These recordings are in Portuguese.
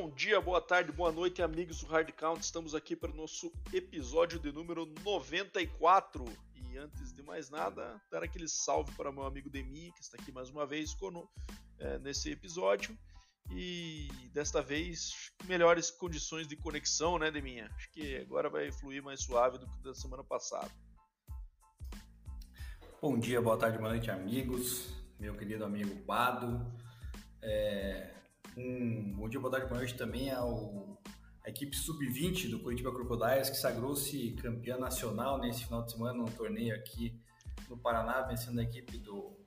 Bom dia, boa tarde, boa noite, amigos do Hard Count. Estamos aqui para o nosso episódio de número 94. E antes de mais nada, dar aquele salve para meu amigo Demi, que está aqui mais uma vez conosco, é, nesse episódio. E desta vez, melhores condições de conexão, né, Deminha? Acho que agora vai fluir mais suave do que da semana passada. Bom dia, boa tarde, boa noite, amigos. Meu querido amigo Bado. É, um bom dia, boa tarde, boa noite também ao a equipe sub-20 do Curitiba Crocodiles, que sagrou-se campeã nacional nesse final de semana no torneio aqui no Paraná, vencendo a equipe do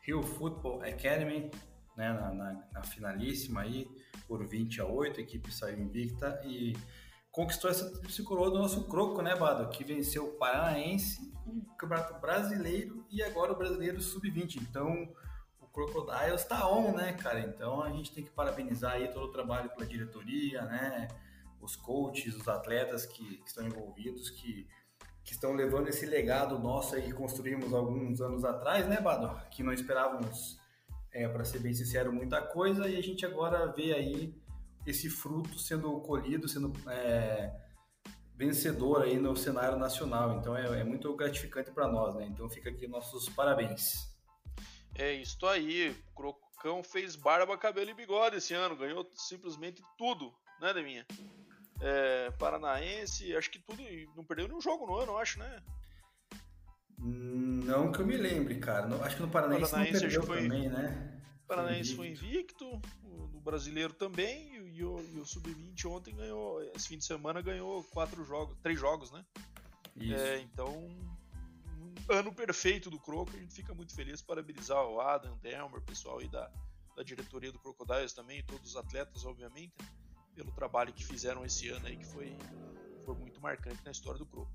Rio Football Academy, né, na, na, na, finalíssima aí, por 20 a 8, a equipe saiu invicta e conquistou essa tríplice coroa do nosso Croco, né, Bado, que venceu o Paranaense, o Campeonato Brasileiro e agora o Brasileiro Sub-20. Então, Crocodiles está on, né, cara? Então, a gente tem que parabenizar aí todo o trabalho pela diretoria, né, os coaches, os atletas que, que estão envolvidos, que, que estão levando esse legado nosso aí que construímos alguns anos atrás, né, Bado? Que não esperávamos é, para ser bem sincero, muita coisa e a gente agora vê aí esse fruto sendo colhido, sendo é, vencedor aí no cenário nacional. Então é, é muito gratificante para nós, né? Então fica aqui nossos parabéns. É isso aí, Crocão fez barba, cabelo e bigode esse ano, ganhou simplesmente tudo, né, Deminha? É, Paranaense, acho que tudo, não perdeu nenhum jogo no ano, acho, né? Não que eu me lembre, cara. acho que no Paranaense, Paranaense não perdeu foi, também, né? Paranaense foi invicto, no brasileiro também, e o, o Sub-20 ontem ganhou, esse fim de semana ganhou quatro jogos, três jogos, né? Isso. É, então, ano perfeito do Croco, a gente fica muito feliz, parabenizar o Adam, Delmer, o pessoal aí da, da diretoria do Crocodiles também, todos os atletas, obviamente, né? pelo trabalho que fizeram esse ano aí, que foi, foi muito marcante na história do Croco.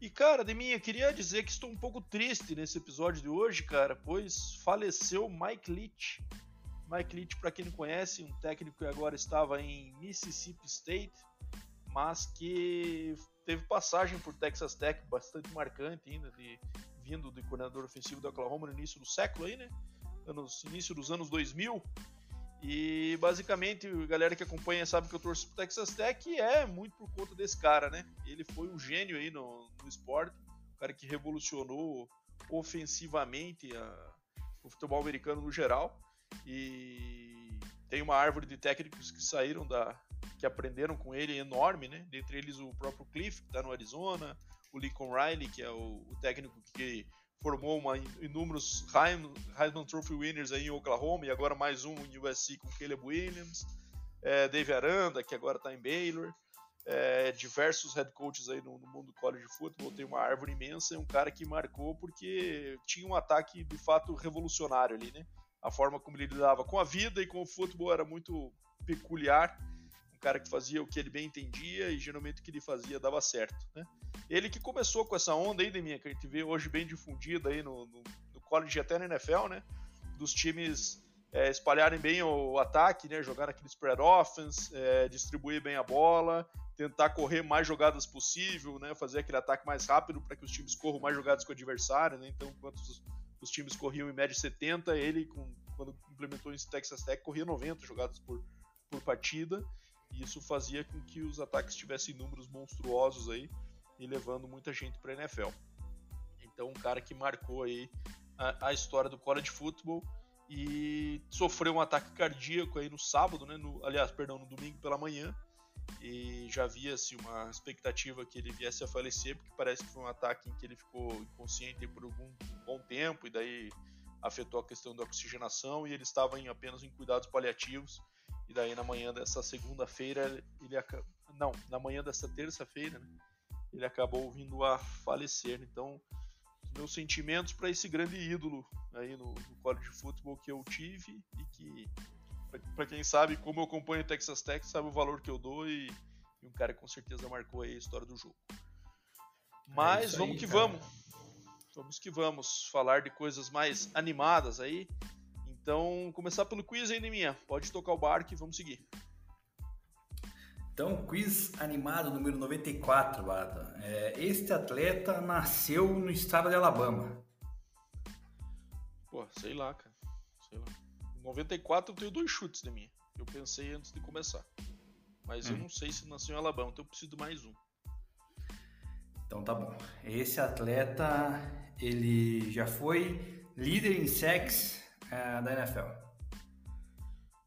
E cara, de mim, eu queria dizer que estou um pouco triste nesse episódio de hoje, cara, pois faleceu Mike Leach. Mike Leach, para quem não conhece, um técnico que agora estava em Mississippi State, mas que teve passagem por Texas Tech bastante marcante ainda, de, vindo do coordenador ofensivo do Oklahoma no início do século aí, né? Anos, início dos anos 2000. E basicamente, a galera que acompanha sabe que eu torço pro Texas Tech e é muito por conta desse cara, né? Ele foi um gênio aí no, no esporte, um cara que revolucionou ofensivamente a, o futebol americano no geral. E tem uma árvore de técnicos que saíram da. Que aprenderam com ele enorme, né? Dentre eles o próprio Cliff, que está no Arizona, o Lincoln Riley, que é o, o técnico que formou uma, inúmeros Heisman Trophy winners aí em Oklahoma e agora mais um em USC com Caleb Williams, é, Dave Aranda, que agora está em Baylor, é, diversos head coaches aí no, no, mundo do college football, tem uma árvore imensa, é um cara que marcou porque tinha um ataque de fato revolucionário ali, né? A forma como ele lidava com a vida e com o futebol era muito peculiar, cara que fazia o que ele bem entendia e geralmente o que ele fazia dava certo, né? Ele que começou com essa onda aí, Deminha, que a gente vê hoje bem difundida aí no, no, no college até na NFL, né? Dos times é, espalharem bem o, ataque, né? Jogar naquele spread offense, é, distribuir bem a bola, tentar correr mais jogadas possível, né? Fazer aquele ataque mais rápido para que os times corram mais jogadas com o adversário, né? Então, enquanto os, os times corriam em média 70, ele, com, quando implementou em Texas Tech, corria 90 jogadas por, por partida. E isso fazia com que os ataques tivessem números monstruosos aí e levando muita gente para a NFL. Então, um cara que marcou aí a, a, história do college football e sofreu um ataque cardíaco aí no sábado, né? No, aliás, perdão, no domingo pela manhã. E já havia-se assim, uma expectativa que ele viesse a falecer, porque parece que foi um ataque em que ele ficou inconsciente por algum bom tempo, e daí afetou a questão da oxigenação, e ele estava em, apenas em cuidados paliativos. E daí na manhã dessa segunda-feira, ele não, na manhã dessa terça-feira, né, ele acabou vindo a falecer. Então, meus sentimentos para esse grande ídolo aí no, no college football que eu tive e que, para quem sabe, como eu acompanho o Texas Tech, sabe o valor que eu dou e, e um cara que com certeza marcou aí a história do jogo. Mas é vamos aí, que cara. vamos. Vamos que vamos falar de coisas mais animadas aí. Então, começar pelo quiz aí, minha. Pode tocar o barco e vamos seguir. Então, quiz animado número 94, Bada. É, este atleta nasceu no estado de Alabama. Pô, sei lá, cara. Sei lá. Em 94 eu tenho dois chutes de mim. Eu pensei antes de começar. Mas hum. eu não sei se nasceu em Alabama, então eu preciso de mais um. Então tá bom. Esse atleta, ele já foi líder em sacks uh, da NFL.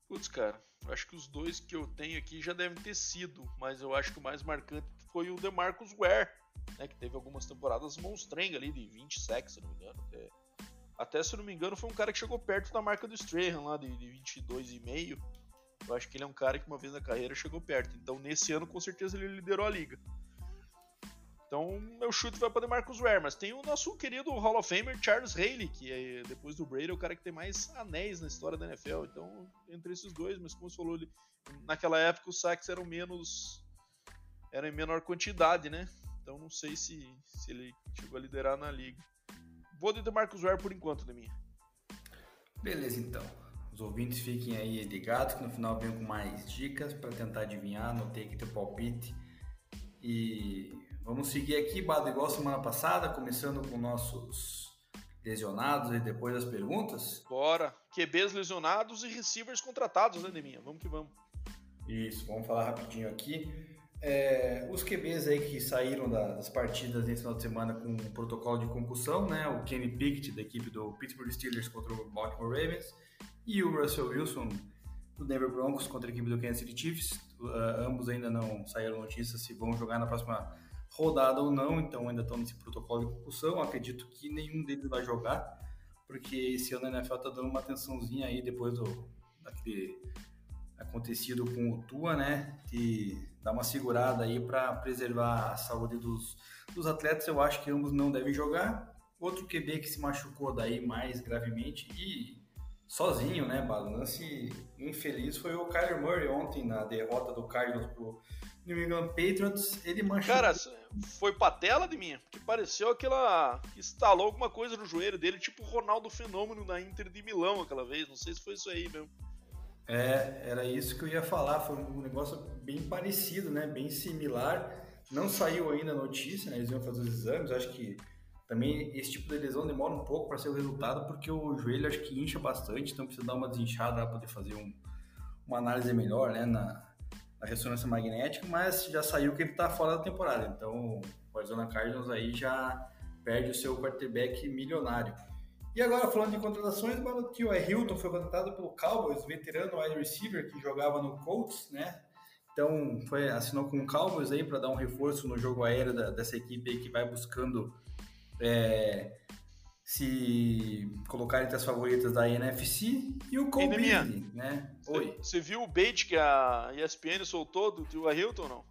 Putz, cara, acho que os dois que eu tenho aqui já devem ter sido, mas eu acho que o mais marcante foi o DeMarcus Ware, né, que teve algumas temporadas monstrenga ali de 20 sacks, se não me engano. Até, até se não me engano foi um cara que chegou perto da marca do Strahan lá de, de 22,5. Eu acho que ele é um cara que uma vez na carreira chegou perto. Então nesse ano com certeza ele liderou a liga. Então, meu chute vai para Marcus Ware, mas tem o nosso querido Hall of Famer Charles Haley, que é, depois do Brady é o cara que tem mais anéis na história da NFL. Então, entre esses dois, mas como você falou, ele, naquela época os saques eram menos eram em menor quantidade, né? Então, não sei se, se ele chegou a liderar na liga. Vou de Marcus Ware por enquanto, da minha. Beleza, então. Os ouvintes fiquem aí ligados que no final venho com mais dicas para tentar adivinhar, anotei aqui teu palpite. E Vamos seguir aqui, Bado, igual semana passada, começando com nossos lesionados e depois as perguntas? Bora. QBs lesionados e receivers contratados, né, Deminha? Vamos que vamos. Isso, vamos falar rapidinho aqui. É, os QBs aí que saíram das partidas nesse final de semana com um protocolo de concussão, né? O Kenny Pickett, da equipe do Pittsburgh Steelers contra o Baltimore Ravens, e o Russell Wilson, do Denver Broncos contra a equipe do Kansas City Chiefs. Uh, ambos ainda não saíram notícias se vão jogar na próxima rodada ou não, então ainda estão nesse protocolo de compulsão. Acredito que nenhum deles vai jogar, porque esse ano a NFL está dando uma atençãozinha aí depois do daquele acontecido com o Tua, né? De dar uma segurada aí para preservar a saúde dos, dos atletas. Eu acho que ambos não devem jogar. Outro QB que se machucou daí mais gravemente e sozinho, né? Balance infeliz foi o Kyler Murray ontem na derrota do Cardinals pro New England Patriots. Ele machucou. Cara, foi patela de minha, que pareceu aquela. que instalou alguma coisa no joelho dele, tipo o Ronaldo Fenômeno na Inter de Milão aquela vez. Não sei se foi isso aí mesmo. É, era isso que eu ia falar. Foi um negócio bem parecido, né? Bem similar. Não saiu ainda a notícia, né? Eles iam fazer os exames. Acho que também esse tipo de lesão demora um pouco para ser o resultado, porque o joelho acho que incha bastante, então precisa dar uma desinchada para poder fazer um, uma análise melhor, né? Na, a ressonância magnética, mas já saiu que ele está fora da temporada. Então, o Arizona Cardinals aí já perde o seu quarterback milionário. E agora, falando de contratações, o Tio Hilton foi contratado pelo Cowboys, veterano wide receiver que jogava no Colts, né? Então, foi, assinou com o Cowboys aí para dar um reforço no jogo aéreo da, dessa equipe aí que vai buscando é, se colocar entre as favoritas da NFC e o Cole Beasley, né? Oi. Você viu o bait que a ESPN soltou do Tua Hilton, não?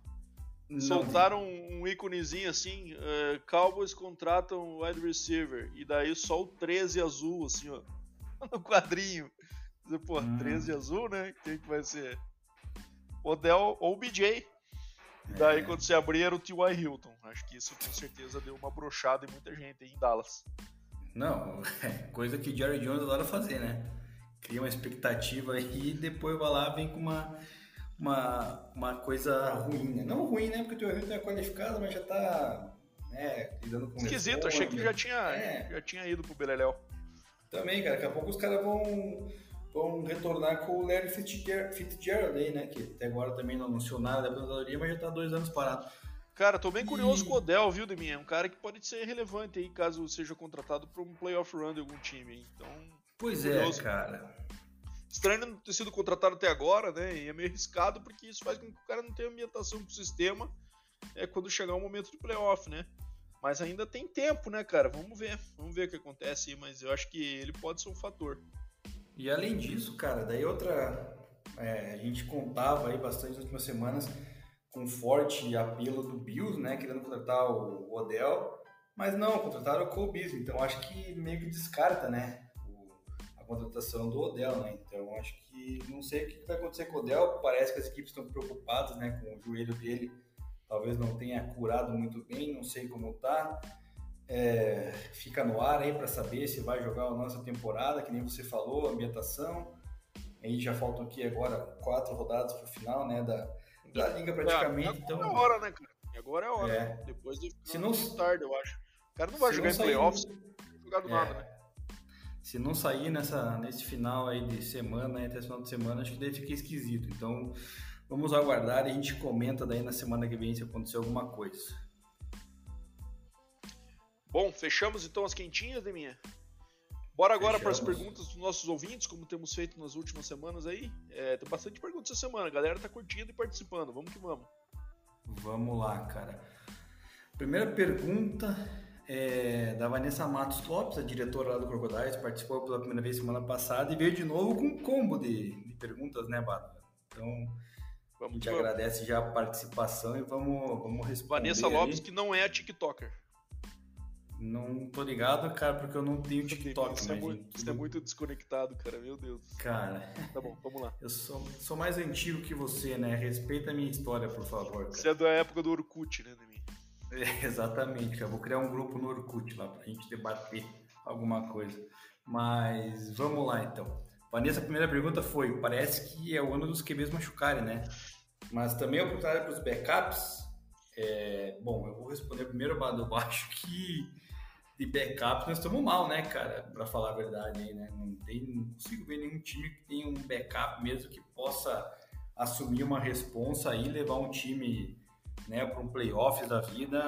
não Soltaram um, íconezinho assim, uh, Cowboys contratam wide receiver, e daí só o 13 azul, assim, ó, no quadrinho. Pô, hum. 13 azul, né? Quem que vai ser? Odell ou BJ. Daí é. quando você abrir era o T.Y. Hilton. Acho que isso com certeza deu uma brochada em muita gente em Dallas. Não, é coisa que o Jerry Jones adora fazer, né? Cria uma expectativa aí e depois vai lá vem com uma, uma, uma coisa ruim, né? Não ruim, né? Porque o teu evento é qualificado, mas já tá né, lidando com Esquisito, achei que já tinha, é. já tinha ido pro Beleléu. Também, cara, daqui a pouco os caras vão, vão retornar com o Larry Fitzgerald aí, né? Que até agora também não anunciou nada da aposentadoria, mas já tá dois anos parado. Cara, tô bem curioso e... com o Odell, viu, Deminha? É um cara que pode ser relevante aí, caso seja contratado para um playoff run de algum time. Então. Pois é, cara. Estranho não ter sido contratado até agora, né? E é meio arriscado porque isso faz com que o cara não tenha ambientação pro sistema é quando chegar o momento de playoff, né? Mas ainda tem tempo, né, cara? Vamos ver. Vamos ver o que acontece, mas eu acho que ele pode ser um fator. E além disso, cara, daí outra. É, a gente contava aí bastante nas últimas semanas com forte apelo do Bills, né, querendo contratar o Odell, mas não, contrataram o Cole Beasley, então acho que meio que descarta, né, a contratação do Odell, né, então acho que não sei o que vai acontecer com o Odell, parece que as equipes estão preocupadas, né, com o joelho dele, talvez não tenha curado muito bem, não sei como tá, é, fica no ar aí para saber se vai jogar a nossa temporada, que nem você falou, ambientação, aí já faltam aqui agora quatro rodadas para o final, né, da da liga praticamente. É, então... é hora, né, cara? Agora é a hora. É. Depois de se não tarde, eu acho. O cara não vai jogar em playoffs, não jogar do é. nada, né? Se não sair nessa, nesse final aí de semana, entre esse final de semana, acho que daí fica esquisito. Então, Vamos aguardar e a gente comenta daí na semana que vem se acontecer alguma coisa. Bom, fechamos então as quentinhas, Deminha? Bora agora para as perguntas dos nossos ouvintes, como temos feito nas últimas semanas aí. É, tem bastante perguntas essa semana, a galera tá curtindo e participando. Vamos que vamos. Vamos lá, cara. Primeira pergunta é da Vanessa Matos Lopes, a diretora lá do Crocodiles, participou pela primeira vez semana passada e veio de novo com um combo de, de perguntas, né, Bato? Então, vamos, a gente agradece já a participação e vamos, vamos responder. Vanessa Lopes, que não é a TikToker. Não tô ligado, cara, porque eu não tenho TikTok. Você, é, muito, você é muito desconectado, cara, meu Deus. Cara. Tá bom, vamos lá. Eu sou, sou mais antigo que você, né? Respeita a minha história, por favor. Cara. Você é da época do Orkut, né, Demi? É, exatamente, eu vou criar um grupo no Orkut lá pra gente debater alguma coisa. Mas vamos lá então. Vanessa, a primeira pergunta foi: parece que é o ano dos QBs machucarem, né? Mas também a oportunidade para os backups. É... Bom, eu vou responder primeiro, eu acho que de backup nós estamos mal, né, cara? Para falar a verdade aí, né? Não, tem, não consigo ver nenhum time que tenha um backup mesmo que possa assumir uma responsa e levar um time né, para um playoff da vida,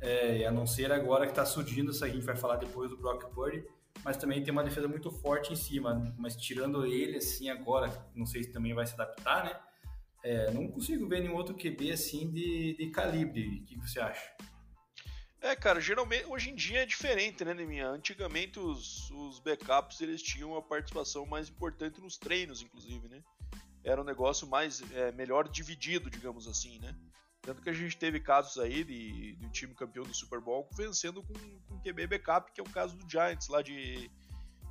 é, a não ser agora que está surgindo, isso a gente vai falar depois do Brock Purdy, mas também tem uma defesa muito forte em cima, mas tirando ele assim agora, não sei se também vai se adaptar, né? É, não consigo ver nenhum outro QB assim de, de calibre. O que você acha? É, cara, geralmente hoje em dia é diferente, né, Neminha? Antigamente os, os backups eles tinham uma participação mais importante nos treinos, inclusive, né? Era um negócio mais é, melhor dividido, digamos assim, né? Tanto que a gente teve casos aí de, de um time campeão do Super Bowl vencendo com, com QB backup, que é o caso do Giants lá de,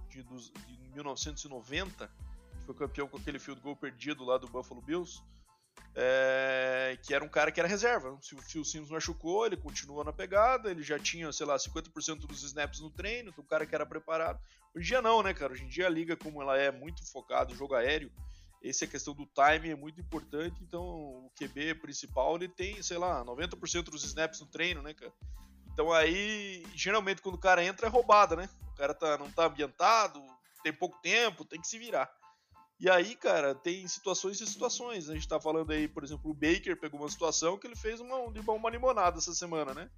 de, de 1990, que foi campeão com aquele field goal perdido lá do Buffalo Bills é, que era um cara que era reserva. Se o Phil Sims machucou, ele continuou na pegada, ele já tinha, sei lá, 50% dos snaps no treino, então o cara que era preparado. Hoje em dia não, né, cara? Hoje em dia a liga, como ela é muito focada no jogo aéreo, essa questão do timing é muito importante, então o QB principal, ele tem, sei lá, 90% dos snaps no treino, né, cara? Então aí, geralmente quando o cara entra é roubada, né? O cara tá, não tá ambientado, tem pouco tempo, tem que se virar. E aí, cara, tem situações e situações. A gente tá falando aí, por exemplo, o Baker pegou uma situação que ele fez uma, uma limonada essa semana, né?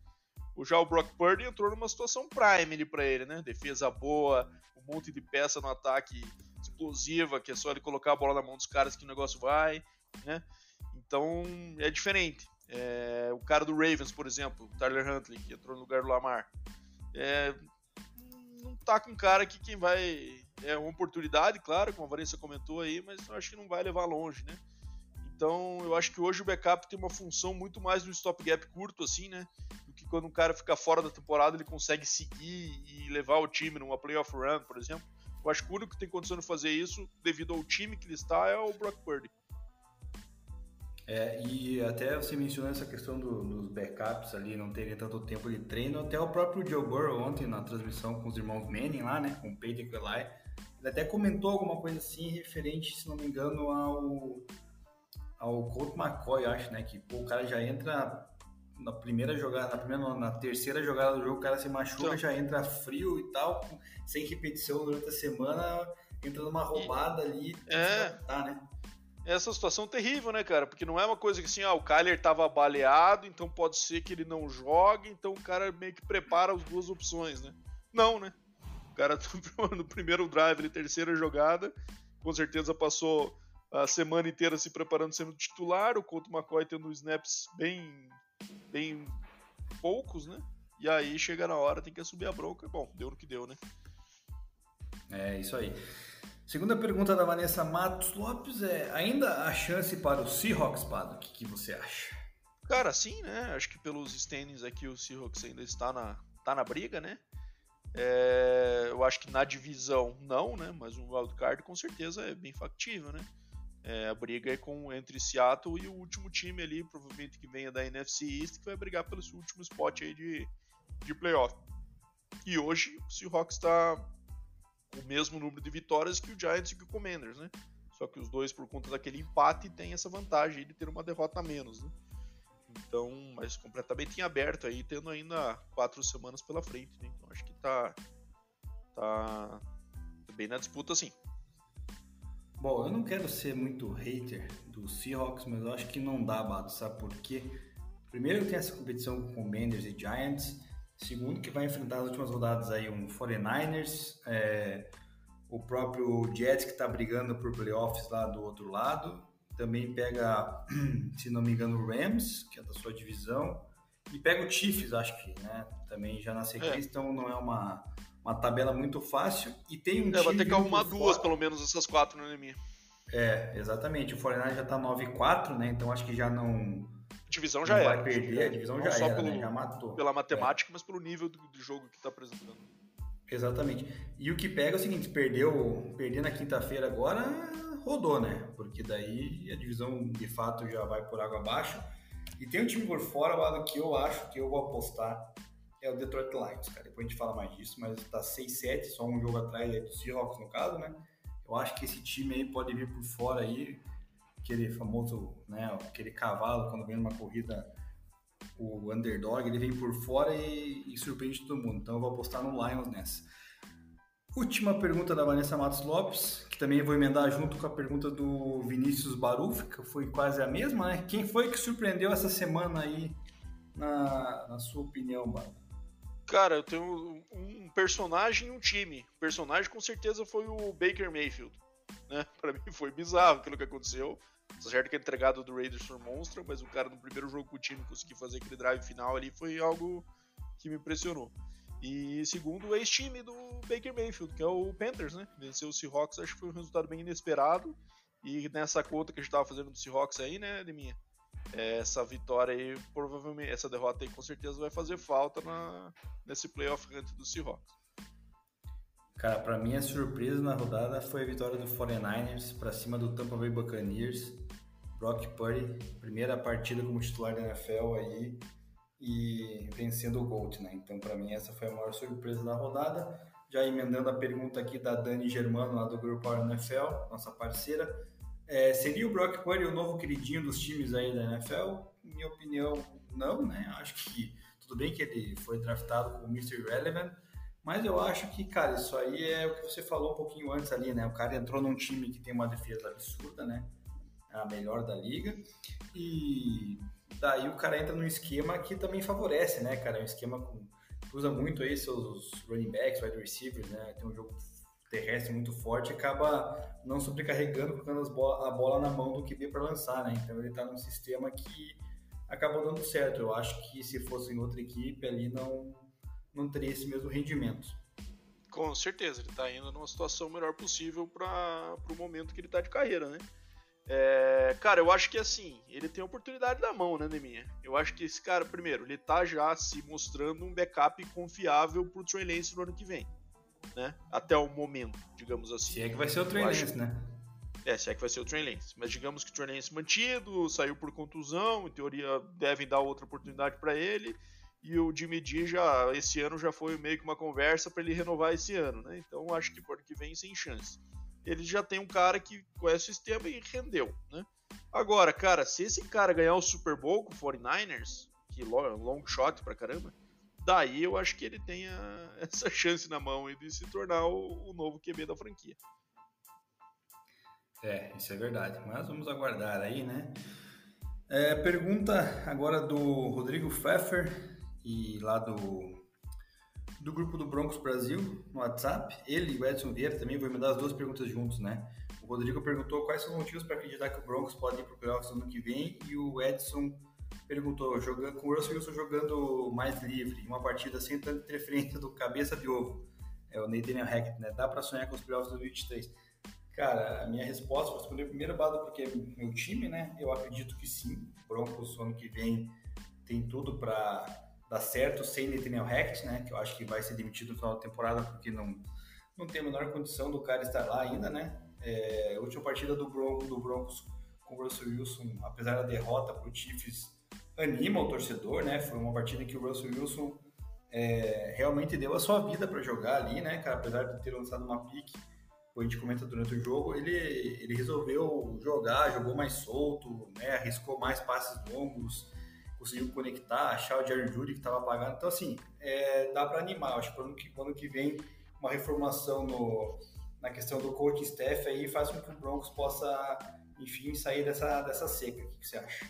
Já o Brock Purdy entrou numa situação prime ali pra ele, né? Defesa boa, um monte de peça no ataque explosiva, que é só ele colocar a bola na mão dos caras que o negócio vai, né? Então, é diferente. É, o cara do Ravens, por exemplo, o Tyler Huntley, que entrou no lugar do Lamar, é, não tá com cara que quem vai é uma oportunidade, claro, como a Vanessa comentou aí, mas eu acho que não vai levar longe, né? Então, eu acho que hoje o backup tem uma função muito mais no stop gap curto, assim, né? Do que quando um cara fica fora da temporada, ele consegue seguir e levar o time numa playoff run, por exemplo. Eu acho que o único que tem condição de fazer isso, devido ao time que ele está, é o Brock Purdy. É, e até você mencionou essa questão do, dos backups ali, não terem tanto tempo de treino, até o próprio Joe Burrow ontem na transmissão com os irmãos Manning lá, né, com o Peyton e o Eli, ele até comentou alguma coisa assim referente, se não me engano, ao, ao Colt McCoy, acho, né? Que pô, o cara já entra na primeira jogada, na, primeira, na terceira jogada do jogo, o cara se machuca, então. já entra frio e tal, sem repetição durante a semana, entra numa roubada ali, é. Tá, né? Essa situação terrível, né, cara? Porque não é uma coisa que assim, ah, o Kyler tava baleado, então pode ser que ele não jogue, então o cara meio que prepara as duas opções, né? Não, né? O cara no primeiro drive, ele, terceira jogada, com certeza passou a semana inteira se preparando sendo titular, o Couto McCoy tendo snaps bem, bem poucos, né? E aí chega na hora, tem que subir a bronca. Bom, deu no que deu, né? É, isso aí. Segunda pergunta da Vanessa Matos Lopes é: ainda há chance para o Seahawks, Pado? O que, que, você acha? Cara, sim, né? Acho que pelos standings aqui o Seahawks ainda está na, tá na briga, né? É, eu acho que na divisão não, né? Mas um wildcard com certeza é bem factível, né? É, a briga é com entre Seattle e o último time ali, provavelmente que venha da NFC East, que vai brigar pelo seu último spot aí de, de playoff. E hoje o Seahawks está com o mesmo número de vitórias que o Giants e que o Commanders, né? Só que os dois, por conta daquele empate, têm essa vantagem de ter uma derrota a menos, né? Então, mas completamente em aberto aí, tendo ainda quatro semanas pela frente, né? Então acho que tá, tá bem na disputa, sim. Bom, eu não quero ser muito hater do Seahawks, mas eu acho que não dá, Bato, sabe por quê? Primeiro tem essa competição com Commanders e Giants, segundo que vai enfrentar nas últimas rodadas aí um 49ers, é, o próprio Jets que está brigando por playoffs lá do outro lado, também pega, se não me engano, o Rams, que é da sua divisão, e pega o Chiefs, acho que, né? Também já na sequência, é. então não é uma, uma tabela muito fácil. E tem um é, vai ter que arrumar duas, pelo menos, essas quatro no NMI. É, exatamente. O Fortnite já tá 9-4, né? Então acho que já não. Divisão já não era. Vai perder, a divisão não já só era, pelo, né? já matou. Pela matemática, é. mas pelo nível do, do jogo que tá apresentando. Exatamente. E o que pega é o seguinte, perdeu, perder na quinta-feira agora, rodou, né? Porque daí a divisão de fato já vai por água abaixo. E tem um time por fora, lado que eu acho que eu vou apostar é o Detroit Lions, cara. Depois a gente fala mais disso, mas tá 6-7, só um jogo atrás do Seahawks no caso, né? Eu acho que esse time aí pode vir por fora aí, aquele famoso, né, aquele cavalo quando vem numa corrida o underdog, ele vem por fora e, e surpreende todo mundo. Então eu vou apostar no Lions nessa. Última pergunta da Vanessa Matos Lopes, que também vou emendar junto com a pergunta do Vinícius Baruf, que foi quase a mesma, né? Quem foi que surpreendeu essa semana aí, na, na sua opinião, Bárbara? Cara, eu tenho um personagem e um time. O personagem com certeza foi o Baker Mayfield. Né? Pra mim foi bizarro aquilo que aconteceu. Tá certo que é entregado do Raiders por Monstro, mas o cara no primeiro jogo com o time conseguir fazer aquele drive final ali foi algo que me impressionou. E segundo o ex-time do Baker Mayfield, que é o Panthers, né? Venceu o Seahawks, acho que foi um resultado bem inesperado. E nessa conta que a gente tava fazendo do Seahawks aí, né, Deminha? É, essa vitória aí, provavelmente, essa derrota aí com certeza vai fazer falta na, nesse playoff hunt do Seahawks. Cara, para mim a surpresa na rodada foi a vitória do 49ers para cima do Tampa Bay Buccaneers. Brock Purdy, primeira partida como titular da NFL aí, e vencendo o Gold, né? Então, para mim, essa foi a maior surpresa da rodada. Já emendando a pergunta aqui da Dani Germano, lá do Grupo NFL, nossa parceira. É, seria o Brock Purdy o novo queridinho dos times aí da NFL? Minha opinião, não, né? Acho que tudo bem que ele foi draftado como Mr. Relevant, mas eu acho que, cara, isso aí é o que você falou um pouquinho antes ali, né? O cara entrou num time que tem uma defesa absurda, né? A melhor da liga. E daí o cara entra num esquema que também favorece, né, cara? É um esquema com usa muito aí seus running backs, wide receivers, né? Tem um jogo terrestre muito forte, acaba não sobrecarregando, colocando bola, a bola na mão do QB para lançar, né? Então ele está num sistema que acabou dando certo. Eu acho que se fosse em outra equipe ali não não teria esse mesmo rendimento. Com certeza, ele está indo numa situação melhor possível para o momento que ele está de carreira, né? É, cara, eu acho que assim, ele tem a oportunidade na mão, né, Neminha? Eu acho que esse cara, primeiro, ele tá já se mostrando um backup confiável pro Trey Lance no ano que vem, né? Até o momento, digamos assim. Se é que vai ser o Trey Lance, né? É, se é que vai ser o Trey Lance. Mas digamos que o Trey Lance mantido, saiu por contusão, em teoria devem dar outra oportunidade para ele. E o Jimmy D já, esse ano já foi meio que uma conversa para ele renovar esse ano, né? Então acho que pro ano que vem sem chance ele já tem um cara que conhece o sistema e rendeu, né? Agora, cara, se esse cara ganhar o Super Bowl com o 49ers, que long shot pra caramba, daí eu acho que ele tenha essa chance na mão de se tornar o, o novo QB da franquia. É, isso é verdade. Mas vamos aguardar aí, né? É, pergunta agora do Rodrigo Pfeffer e lá do do grupo do Broncos Brasil no WhatsApp. Ele e o Edson Vieira também vou mandar as duas perguntas juntos, né? O Rodrigo perguntou quais são os motivos para acreditar que o Broncos pode ir para o playoffs no ano que vem e o Edson perguntou, jogando, com o Russell Wilson jogando mais livre, uma partida sem tanta interferência do cabeça de ovo, é o Nathaniel Hackett, né? Dá para sonhar com os playoffs de 2023? Cara, a minha resposta, vou responder primeiro, Bado, porque é meu time, né? Eu acredito que sim. Broncos, ano que vem, tem tudo para dar certo sem Nathaniel Hackett, né? Que eu acho que vai ser demitido no final da temporada porque não, não tem a menor condição do cara estar lá ainda, né? É, a última partida do, do Broncos com o Russell Wilson, apesar da derrota para o Chiefs, anima o torcedor, né? Foi uma partida que o Russell Wilson é, realmente deu a sua vida para jogar ali, né, cara? Apesar de ter lançado uma pique, a gente comenta durante o jogo, ele, ele resolveu jogar, jogou mais solto, né? Arriscou mais passes longos, conseguiu conectar, achar o Jerry Judy que estava apagado. Então, assim, é, dá para animar. Acho que ano que, ano que vem, uma reformação no, na questão do coaching staff aí faz com que o Broncos possa, enfim, sair dessa, dessa seca. O que, que você acha?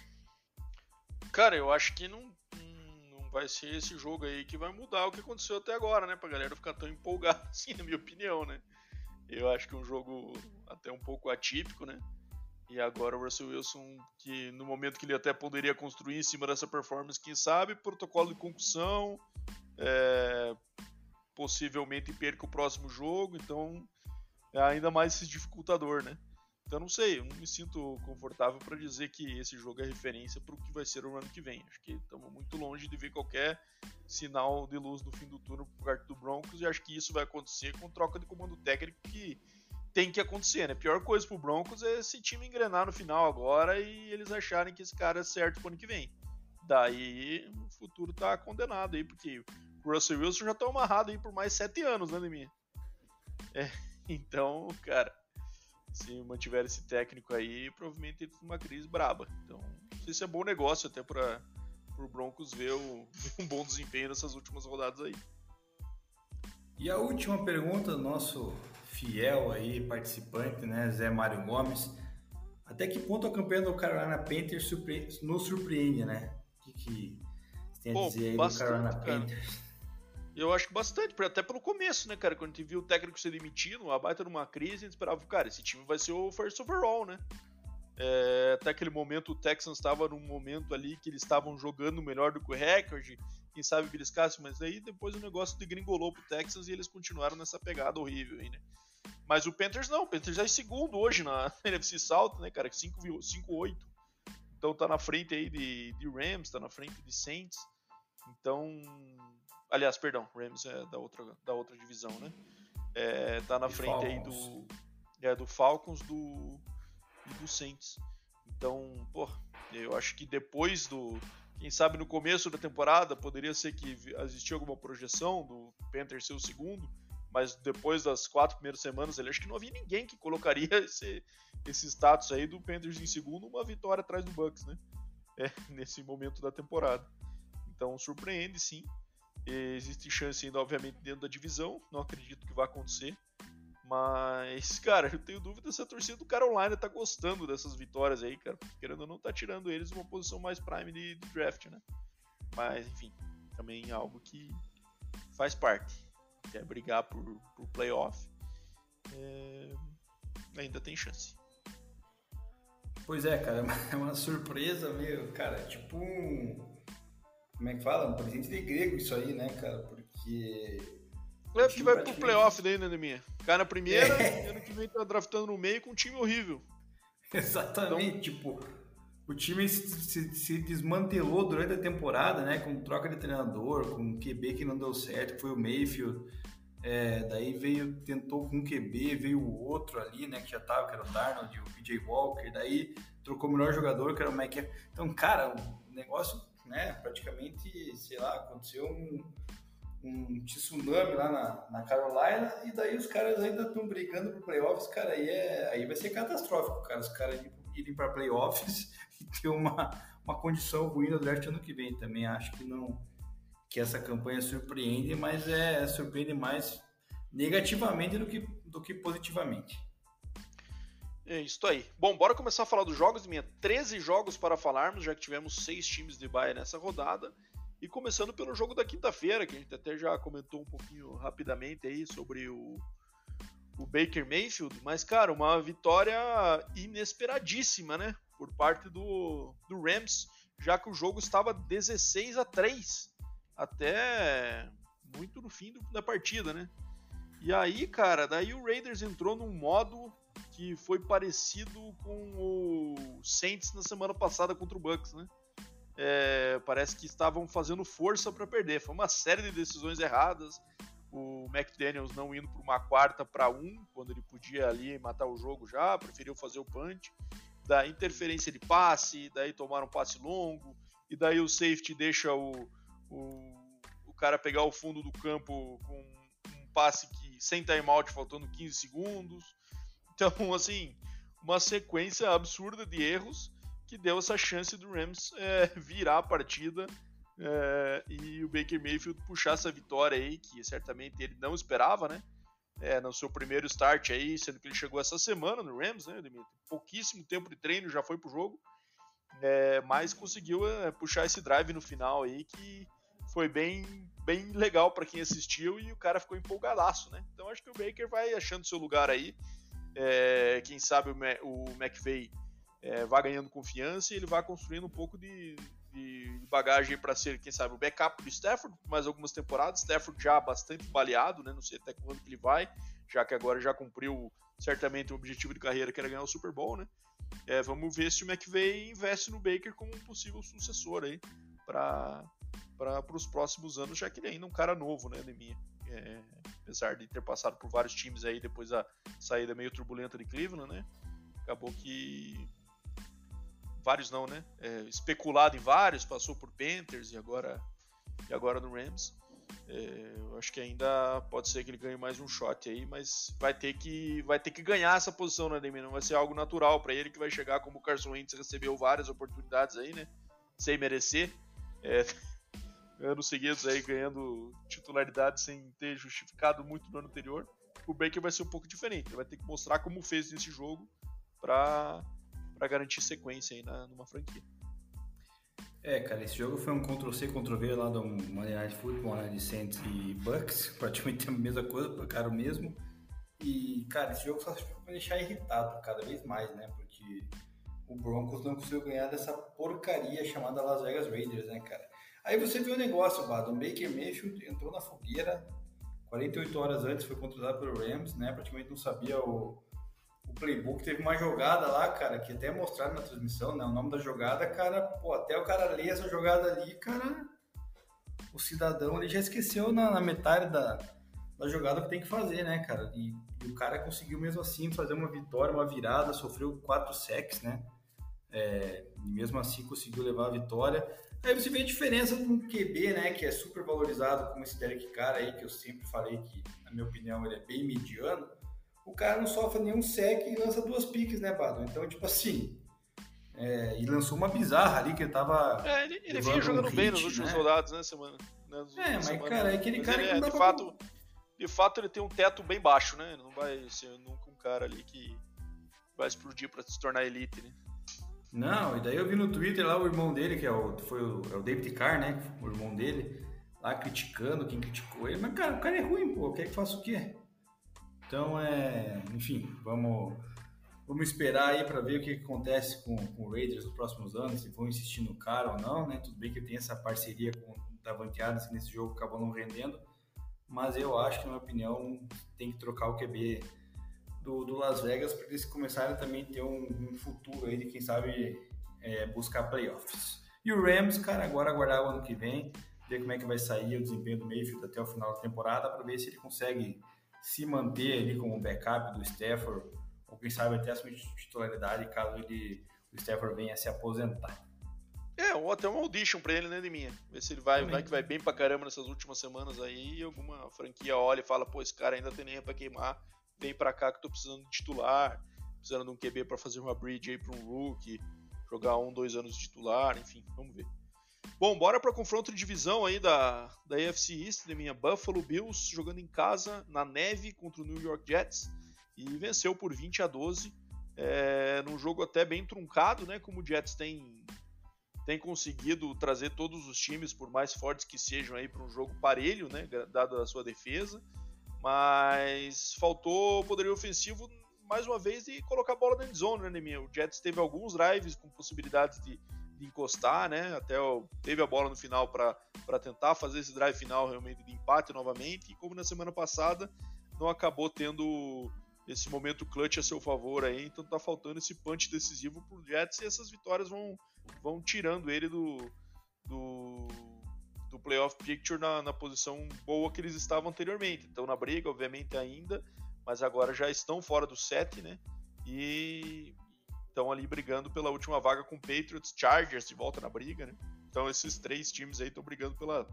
Cara, eu acho que não, não vai ser esse jogo aí que vai mudar o que aconteceu até agora, né? Pra galera ficar tão empolgada assim, na minha opinião, né? Eu acho que é um jogo até um pouco atípico, né? E agora o Russell Wilson, que no momento que ele até poderia construir em cima dessa performance, quem sabe, protocolo de concussão, é, possivelmente perca o próximo jogo, então é ainda mais esse dificultador, né? Então não sei, eu não me sinto confortável para dizer que esse jogo é referência para o que vai ser o ano que vem. Acho que estamos muito longe de ver qualquer sinal de luz no fim do turno por parte do Broncos e acho que isso vai acontecer com troca de comando técnico que tem que acontecer, né? A pior coisa pro Broncos é esse time engrenar no final agora e eles acharem que esse cara é certo pro ano que vem. Daí o futuro tá condenado aí, porque o Russell Wilson já tá amarrado aí por mais sete anos, né, Demir? É, então, cara, se mantiver esse técnico aí, provavelmente entra numa crise braba. Então, não sei se é bom negócio até para o Broncos ver o, um bom desempenho nessas últimas rodadas aí. E a última pergunta do nosso fiel aí, participante, né, Zé Mário Gomes. Até que ponto a campanha do Carolina Panthers surpre... nos surpreende, né? O que, que você tem a dizer aí do Carolina cara. Panthers? Eu acho que bastante, até pelo começo, né, cara? Quando a gente viu o técnico ser demitido, a baita numa crise, a gente esperava, cara, esse time vai ser o first overall, né? É, até aquele momento o Texans estava num momento ali que eles estavam jogando melhor do que o recorde, quem sabe beliscasse, mas aí depois o negócio degringolou pro Texans e eles continuaram nessa pegada horrível aí, né? Mas o Panthers não, o Panthers é segundo hoje na NFC South, né, cara? 5-8. Então tá na frente aí de, de Rams, tá na frente de Saints. Então. Aliás, perdão, Rams é da outra, da outra divisão, né? É, tá na e frente Falcons. aí do. É, do Falcons do, e do Saints. Então, pô, eu acho que depois do. Quem sabe no começo da temporada poderia ser que existia alguma projeção do Panthers ser o segundo mas depois das quatro primeiras semanas, ele acho que não havia ninguém que colocaria esse, esse status aí do Panthers em segundo, uma vitória atrás do Bucks, né? É, nesse momento da temporada. Então surpreende sim. Existe chance ainda, obviamente, dentro da divisão. Não acredito que vai acontecer. Mas, cara, eu tenho dúvida se a torcida do Carolina tá gostando dessas vitórias aí, cara. Querendo ou não, tá tirando eles uma posição mais prime de, de draft, né? Mas, enfim, também é algo que faz parte quer brigar por, por playoff, é, ainda tem chance. Pois é, cara, é uma surpresa meio, cara, tipo um. Como é que fala? Um presente de grego isso aí, né, cara? Porque. Lembra que vai praticamente... pro playoff daí, né, minha? Cai na primeira, é. ano que vem tá draftando no meio com um time horrível. Exatamente, então... tipo, o time se, se, desmantelou durante a temporada, né? Com troca de treinador, com QB que não deu certo, foi o Mayfield. É, daí veio, tentou com um QB, veio o outro ali, né? Que já tava, que era o Darnold, o PJ Walker. Daí trocou o melhor jogador, que era o Mike. Então, cara, o negócio, né? Praticamente, sei lá, aconteceu um, um tsunami lá na, na Carolina e daí os caras ainda estão brigando pro playoffs, cara, aí, é, aí vai ser catastrófico, cara, os caras irem para playoffs ter uma, uma condição ruim no draft ano que vem. Também acho que não que essa campanha surpreende, mas é surpreende mais negativamente do que, do que positivamente. É isso aí. Bom, bora começar a falar dos jogos. Minha 13 jogos para falarmos, já que tivemos seis times de baia nessa rodada. E começando pelo jogo da quinta-feira, que a gente até já comentou um pouquinho rapidamente aí sobre o, o Baker Mayfield. Mas, cara, uma vitória inesperadíssima, né? Por parte do, do Rams, já que o jogo estava 16 a 3 até muito no fim do, da partida, né? E aí, cara, daí o Raiders entrou num modo que foi parecido com o Saints na semana passada contra o Bucks, né? É, parece que estavam fazendo força para perder. Foi uma série de decisões erradas. O McDaniels não indo para uma quarta para um, quando ele podia ali matar o jogo já, preferiu fazer o punch da interferência de passe, daí tomar um passe longo, e daí o safety deixa o, o, o cara pegar o fundo do campo com um passe que sem timeout, faltando 15 segundos. Então, assim, uma sequência absurda de erros que deu essa chance do Rams é, virar a partida é, e o Baker Mayfield puxar essa vitória aí, que certamente ele não esperava, né? É, no seu primeiro start aí, sendo que ele chegou essa semana no Rams, né, Pouquíssimo tempo de treino, já foi pro jogo, é, mas conseguiu é, puxar esse drive no final aí que foi bem, bem legal para quem assistiu e o cara ficou empolgadaço, né? Então acho que o Baker vai achando seu lugar aí. É, quem sabe o, o McVay é, vai ganhando confiança e ele vai construindo um pouco de, de bagagem para ser, quem sabe, o backup do Stafford por mais algumas temporadas. Stafford já bastante baleado, né? Não sei até quando que ele vai, já que agora já cumpriu certamente o objetivo de carreira que era ganhar o Super Bowl, né? É, vamos ver se o McVay investe no Baker como um possível sucessor aí para para os próximos anos, já que ele ainda é um cara novo, né, Neminha? É, apesar de ter passado por vários times aí depois da saída meio turbulenta de Cleveland, né? Acabou que vários não, né? É, especulado em vários, passou por Panthers e agora e agora no Rams. É, eu acho que ainda pode ser que ele ganhe mais um shot aí, mas vai ter que vai ter que ganhar essa posição, né, Demi? Não vai ser algo natural para ele que vai chegar como o Carson Wentz recebeu várias oportunidades aí, né? Sem merecer. É, anos seguidos aí ganhando titularidade sem ter justificado muito no ano anterior. O Baker vai ser um pouco diferente, ele vai ter que mostrar como fez nesse jogo para garantir sequência aí na, numa franquia. É, cara, esse jogo foi um Ctrl-C, Ctrl-V lá do Monday Night Football, né, de Saints e Bucks, praticamente a mesma coisa, cara o mesmo. E, cara, esse jogo só vai deixar irritado cada vez mais, né, porque o Broncos não conseguiu ganhar dessa porcaria chamada Las Vegas Raiders, né, cara. Aí você viu o negócio, Bado. O Baker Mayfield entrou na fogueira 48 horas antes, foi contratado pelo Rams, né? Praticamente não sabia o, o playbook. Teve uma jogada lá, cara, que até mostraram na transmissão, né? O nome da jogada, cara, pô, até o cara ler essa jogada ali, cara, o cidadão ele já esqueceu na, na metade da, da jogada que tem que fazer, né, cara? E, e, o cara conseguiu mesmo assim fazer uma vitória, uma virada, sofreu quatro sacks, né? É, e mesmo assim conseguiu levar a vitória. Aí você vê a diferença de um QB, né, que é super valorizado como esse Derek Carr aí, que eu sempre falei que, na minha opinião, ele é bem mediano. O cara não sofre nenhum sec e lança duas piques, né, Bado? Então, tipo assim, é, e lançou uma bizarra ali que ele tava. É, ele, ele vinha jogando um bem hit, nos últimos né? rodados, né, semana? Né, é, mas, semana, cara, é aquele mas cara ele, que. É, de, fato, pra... de fato, ele tem um teto bem baixo, né? Ele não vai ser nunca um cara ali que vai explodir pra se tornar elite, né? Não, e daí eu vi no Twitter lá o irmão dele, que é o, foi o, é o David Carr, né? O irmão dele, lá criticando quem criticou ele. Mas, cara, o cara é ruim, pô. Quer que faça o quê? Então, é. Enfim, vamos, vamos esperar aí para ver o que, acontece com, com o Raiders nos próximos anos, se vão insistir no cara ou não, né? Tudo bem que tem essa parceria com o Davante que nesse jogo acabou não rendendo. Mas eu acho que, na minha opinião, tem que trocar o QB do, do Las Vegas para eles começarem também a ter um, um, futuro aí de quem sabe é, buscar playoffs. E o Rams, cara, agora aguardar o ano que vem, ver como é que vai sair o desempenho do Mayfield até o final da temporada para ver se ele consegue se manter ali como backup do Stafford ou quem sabe até assumir titularidade caso ele, o Stafford venha se aposentar. É, ou até uma audition pra ele, né, de minha. Ver se ele vai, vai que vai bem pra caramba nessas últimas semanas aí e alguma franquia olha e fala, pô, esse cara ainda tem nem pra queimar vem para cá que eu tô precisando de titular, precisando de um QB para fazer uma bridge aí para um rookie, jogar um, dois anos de titular, enfim, vamos ver. Bom, bora para confronto de divisão aí da, da AFC East, da minha Buffalo Bills, jogando em casa, na neve, contra o New York Jets, e venceu por 20 a 12, é, num jogo até bem truncado, né, como o Jets tem, tem conseguido trazer todos os times, por mais fortes que sejam aí, para um jogo parelho, né, dado a sua defesa, mas faltou poderio ofensivo mais uma vez de colocar a bola na zone, né, Neminha? O Jets teve alguns drives com possibilidades de, de encostar, né? Até teve a bola no final para tentar fazer esse drive final realmente de empate novamente. E como na semana passada, não acabou tendo esse momento clutch a seu favor aí, então tá faltando esse punch decisivo pro Jets e essas vitórias vão, vão tirando ele do, do do playoff picture na, na posição boa que eles estavam anteriormente. Então na briga, obviamente, ainda, mas agora já estão fora do 7, né? E estão ali brigando pela última vaga com Patriots, Chargers de volta na briga, né? Então esses três times aí estão brigando pela,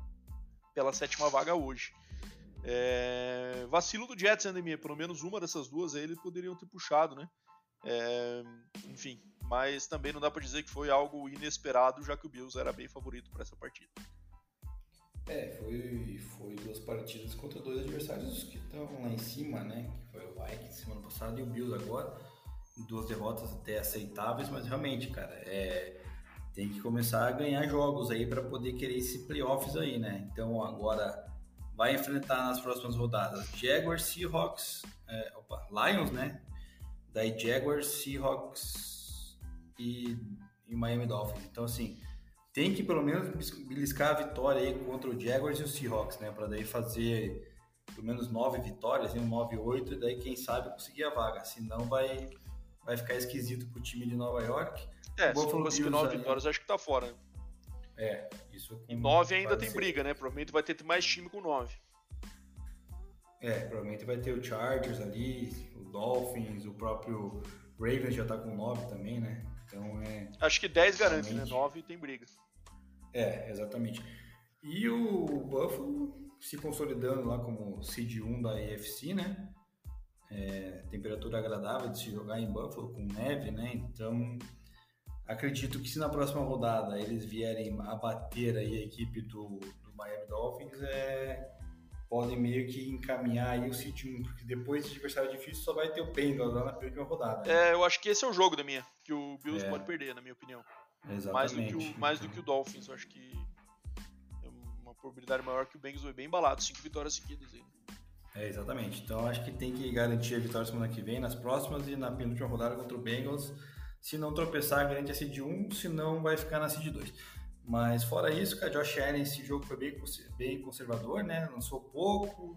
pela sétima vaga hoje. É... Vacilo do Jets, né, Pelo menos uma dessas duas aí eles poderiam ter puxado, né? É... Enfim, mas também não dá para dizer que foi algo inesperado, já que o Bills era bem favorito para essa partida. É, foi, foi duas partidas contra dois adversários que estão lá em cima, né? Que foi o Vikings semana passada e o Bills agora. Duas derrotas até aceitáveis, mas realmente, cara, é, tem que começar a ganhar jogos aí para poder querer esse playoffs aí, né? Então agora vai enfrentar nas próximas rodadas Jaguars, Seahawks, é, opa, Lions, né? Daí Jaguars, Seahawks e, e Miami Dolphins. Então assim, tem que pelo menos beliscar a vitória aí contra o Jaguars e o Seahawks, né? Para daí fazer pelo menos nove vitórias, um 9-8, e daí quem sabe conseguir a vaga. Senão vai, vai ficar esquisito pro time de Nova York. É, se for conseguir nove vitórias, acho que tá fora. Né? É, isso. E nove ainda tem ser. briga, né? Provavelmente vai ter mais time com nove. É, provavelmente vai ter o Chargers ali, o Dolphins, o próprio Ravens já tá com nove também, né? Então é. Acho que 10 garante, né? 9 tem briga. É, exatamente. E o Buffalo se consolidando lá como seed 1 da AFC, né? É, temperatura agradável de se jogar em Buffalo com neve, né? Então acredito que se na próxima rodada eles vierem abater aí a equipe do, do Miami Dolphins, é, podem meio que encaminhar aí o seed 1, porque depois de adversário difícil só vai ter o Bengals lá na última rodada. Né? É, eu acho que esse é o jogo da minha, que o Bills é. pode perder, na minha opinião. Exatamente. Mais do, que o, mais do que o Dolphins, eu acho que é uma probabilidade maior que o Bengals vai bem embalado, cinco vitórias seguidas aí. É, exatamente. Então acho que tem que garantir a vitória semana que vem, nas próximas e na penúltima rodada contra o Bengals. Se não tropeçar, garante a seed 1, se não vai ficar na seed 2. Mas fora isso, cara, Josh Allen, esse jogo foi bem, bem conservador, né? Lançou pouco,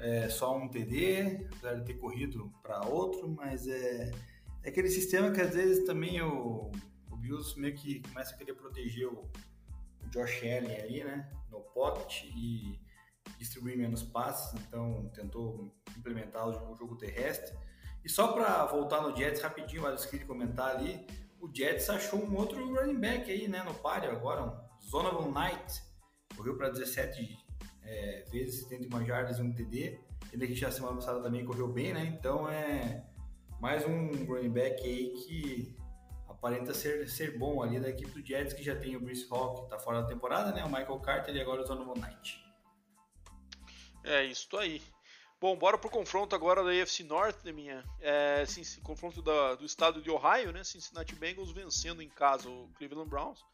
é, só um TD, apesar de ter corrido para outro, mas é, é, aquele sistema que às vezes também o, o Bills meio que começa a querer proteger o, o Josh Allen ali, né? No pocket e distribuir menos passes, então tentou implementar o jogo terrestre. E só para voltar no Jets rapidinho, o Alisson queria comentar ali, o Jets achou um outro running back aí, né, no páreo agora, um Zonovan Knight, correu para 17 é, vezes 71 jardas e um TD. Ele que já semana passada também correu bem, né? Então é mais um running back aí que aparenta ser, ser bom ali da equipe do Jets, que já tem o Bruce Hall, que tá fora da temporada, né? O Michael Carter e agora o Zonovan Knight. É isso aí. Bom, bora pro confronto agora da AFC North, né, minha. É, sim, confronto da, do estado de Ohio, né? Cincinnati Bengals vencendo em casa o Cleveland Browns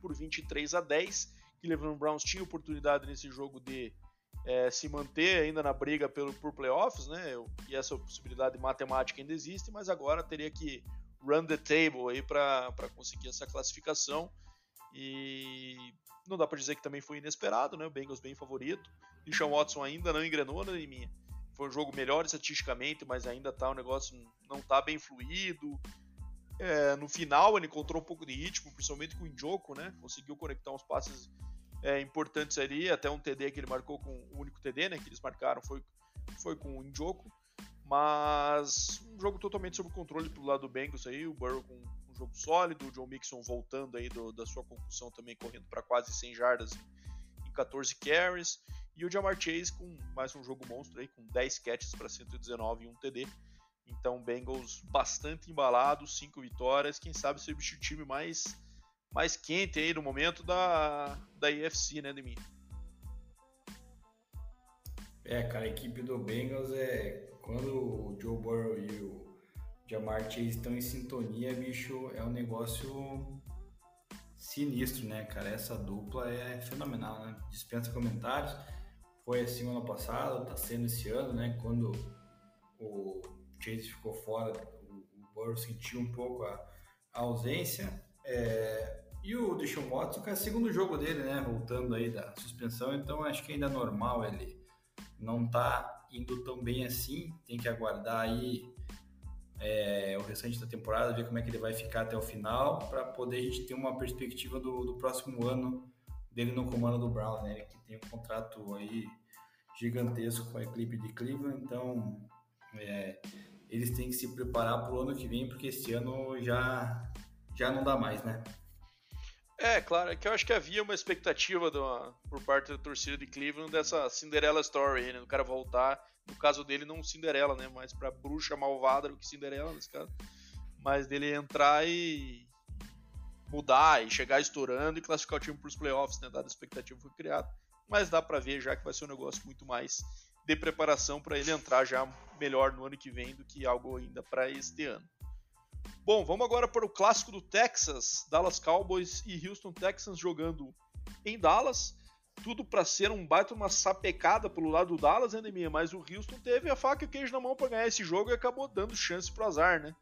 por 23 a 10. Cleveland Browns tinha oportunidade nesse jogo de é, se manter ainda na briga pelo, por playoffs, né? E essa possibilidade matemática ainda existe, mas agora teria que run the table aí para conseguir essa classificação. E não dá para dizer que também foi inesperado, né? O Bengals bem favorito. Deshaun Watson ainda não engrenou, né, minha? Foi um jogo melhor estatisticamente, mas ainda tá o negócio não tá bem fluido. É, no final ele encontrou um pouco de ritmo, principalmente com o Injoko, né? Conseguiu conectar uns passes é, importantes ali, até um TD que ele marcou com o único TD, né? Que eles marcaram foi, foi com o Injoko. Mas um jogo totalmente sob controle pro lado do Bengals aí, o Burrow com um jogo sólido, o John Mixon voltando aí do, da sua concussão também correndo para quase 100 jardas em, em 14 carries. E o Jamar Chase com mais um jogo monstro aí, com 10 catches para 119 e um TD. Então, Bengals bastante embalado, 5 vitórias. Quem sabe ser o time mais, mais quente aí no momento da, da IFC, né, Demi? É, cara, a equipe do Bengals é. Quando o Joe Burrow e o Jamar Chase estão em sintonia, bicho, é um negócio sinistro, né, cara? Essa dupla é fenomenal, né? Dispensa comentários foi assim ano passado, está sendo esse ano, né? Quando o Chase ficou fora, o, Burrow sentiu um pouco a, a ausência. É, e o Deshaun Watson, que é o segundo jogo dele, né? Voltando aí da suspensão, então acho que ainda é normal ele não tá indo tão bem assim. Tem que aguardar aí é, o restante da temporada, ver como é que ele vai ficar até o final, para poder a gente ter uma perspectiva do, do próximo ano dele no comando do Browns, né? Ele que tem um contrato aí gigantesco com a equipe de Cleveland, então é, eles têm que se preparar para o ano que vem, porque esse ano já, já não dá mais, né? É, claro, é que eu acho que havia uma expectativa por parte da torcida de Cleveland dessa Cinderella Story, né? Do cara voltar, no caso dele, não Cinderela, né? Mais pra bruxa malvada do que Cinderela nesse caso. Mas dele entrar e, mudar e chegar estourando e classificar o time para os playoffs, né? Dada a expectativa que foi criada. mas dá para ver já que vai ser um negócio muito mais de preparação para ele entrar já melhor no ano que vem do que algo ainda para este ano. Bom, vamos agora para o clássico do Texas, Dallas Cowboys e Houston Texans jogando em Dallas. Tudo para ser um baita uma sapecada pelo lado do Dallas, né? Mas o Houston teve a faca e o queijo na mão para ganhar esse jogo e acabou dando chance para azar, né?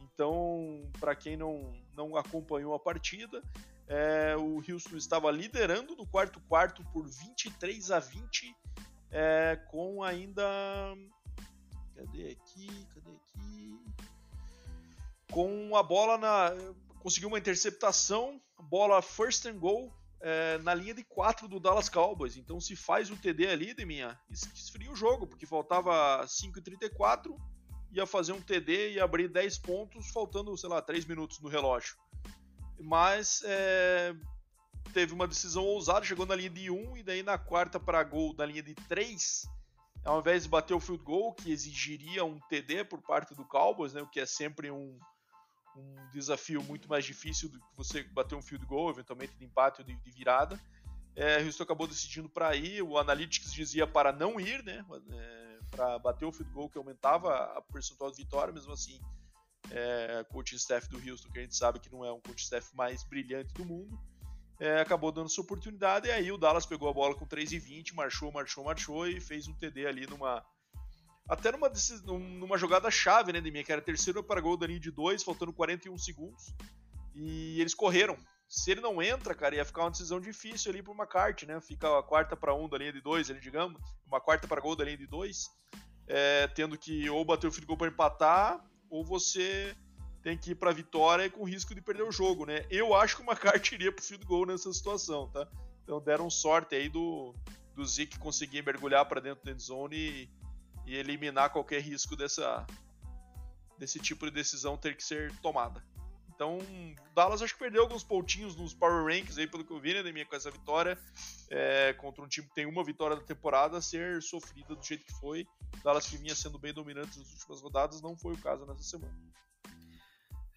Então, para quem não, não acompanhou a partida, é, o Houston estava liderando no quarto quarto por 23 a 20, é, com ainda. Cadê aqui? Cadê aqui? Com a bola na. Conseguiu uma interceptação, bola first and goal é, na linha de 4 do Dallas Cowboys. Então, se faz o TD ali, Deminha, esfria o jogo, porque faltava 5,34 ia fazer um TD e abrir 10 pontos, faltando, sei lá, 3 minutos no relógio. Mas é, teve uma decisão ousada, chegou na linha de 1 e daí na quarta para gol da linha de 3, ao invés de bater o field goal, que exigiria um TD por parte do Cowboys, né, o que é sempre um, um desafio muito mais difícil do que você bater um field goal, eventualmente de empate ou de, de virada. É, Houston acabou decidindo para ir, o Analytics dizia para não ir, né? É, para bater o field goal que aumentava a percentual de vitória, mesmo assim, é, coaching staff do Houston, que a gente sabe que não é um coaching staff mais brilhante do mundo, é, acabou dando sua oportunidade, e aí o Dallas pegou a bola com 3 e 20, marchou, marchou, marchou e fez um TD ali numa até numa, numa jogada chave, né, de minha, que era terceiro para gol da linha de 2, faltando 41 segundos, e eles correram, se ele não entra, cara, ia ficar uma decisão difícil ali pro McCarthy, né? Fica a quarta para um da linha de dois, ali, digamos, uma quarta para gol da linha de dois, é, tendo que ou bater o field goal para empatar, ou você tem que ir para vitória com risco de perder o jogo, né? Eu acho que o McCarthy iria pro field goal nessa situação, tá? Então deram sorte aí do, do Zeke conseguir mergulhar para dentro da zone e, e eliminar qualquer risco dessa, desse tipo de decisão ter que ser tomada. Então, Dallas acho que perdeu alguns pontinhos nos Power Rankings aí, pelo que eu vi, né, minha, com essa vitória é, contra um time que tem uma vitória da temporada, ser sofrida do jeito que foi. Dallas que vinha sendo bem dominante nas últimas rodadas, não foi o caso nessa semana.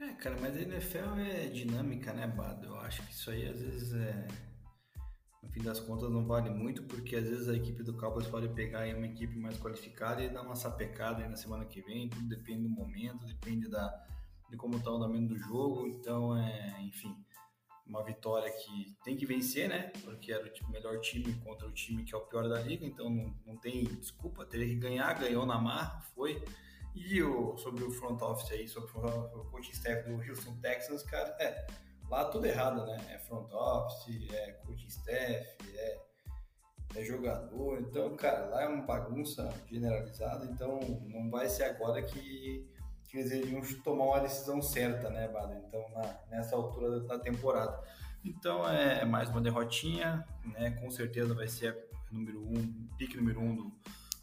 É, cara, mas a NFL é dinâmica, né, Bado? Eu acho que isso aí às vezes é. No fim das contas não vale muito, porque às vezes a equipe do Cowboys pode pegar uma equipe mais qualificada e dar uma sapecada na semana que vem, tudo depende do momento, depende da de como está o andamento do jogo. Então, é, enfim, uma vitória que tem que vencer, né? Porque era o melhor time contra o time que é o pior da liga, então não, não tem desculpa, teria que ganhar, ganhou na marra, foi. E o, sobre o front office aí, sobre o coaching staff do Houston Texans, cara, é, lá tudo errado, né? É front office, é coaching staff, é, é jogador, então, cara, lá é uma bagunça generalizada, então não vai ser agora que que eles iriam tomar uma decisão certa, né, Bada? Então, na, nessa altura da temporada. Então, é, é mais uma derrotinha, né? Com certeza vai ser número um, pique número um do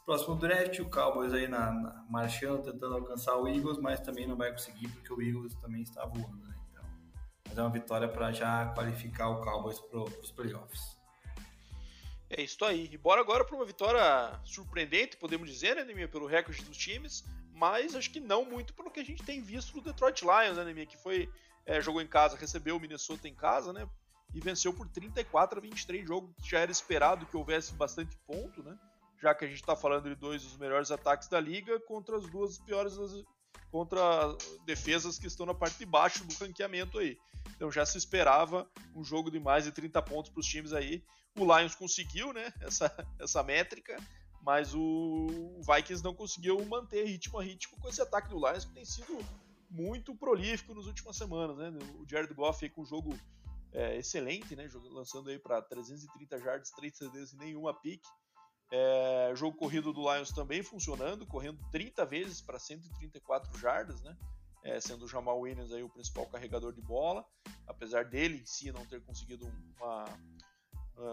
próximo draft. O Cowboys aí na, na, marchando, tentando alcançar o Eagles, mas também não vai conseguir porque o Eagles também está voando, né? É uma vitória para já qualificar o Cowboys para os playoffs. É isso aí. E bora agora para uma vitória surpreendente, podemos dizer, né, pelo recorde dos times mas acho que não muito pelo que a gente tem visto no Detroit Lions, né, que foi é, jogou em casa, recebeu o Minnesota em casa, né, e venceu por 34 a 23, jogo que já era esperado que houvesse bastante ponto, né, já que a gente está falando de dois dos melhores ataques da liga contra as duas piores contra defesas que estão na parte de baixo do ranqueamento aí. Então já se esperava um jogo de mais de 30 pontos para os times aí. O Lions conseguiu, né, essa, essa métrica mas o Vikings não conseguiu manter ritmo a ritmo com esse ataque do Lions que tem sido muito prolífico nas últimas semanas, né? O Jared Goff aí com um jogo é, excelente, né? Lançando aí para 330 jardas, 3 CDs e nenhuma pique. É, jogo corrido do Lions também funcionando, correndo 30 vezes para 134 jardas, né? É, sendo o Jamal Williams aí o principal carregador de bola, apesar dele em si não ter conseguido uma,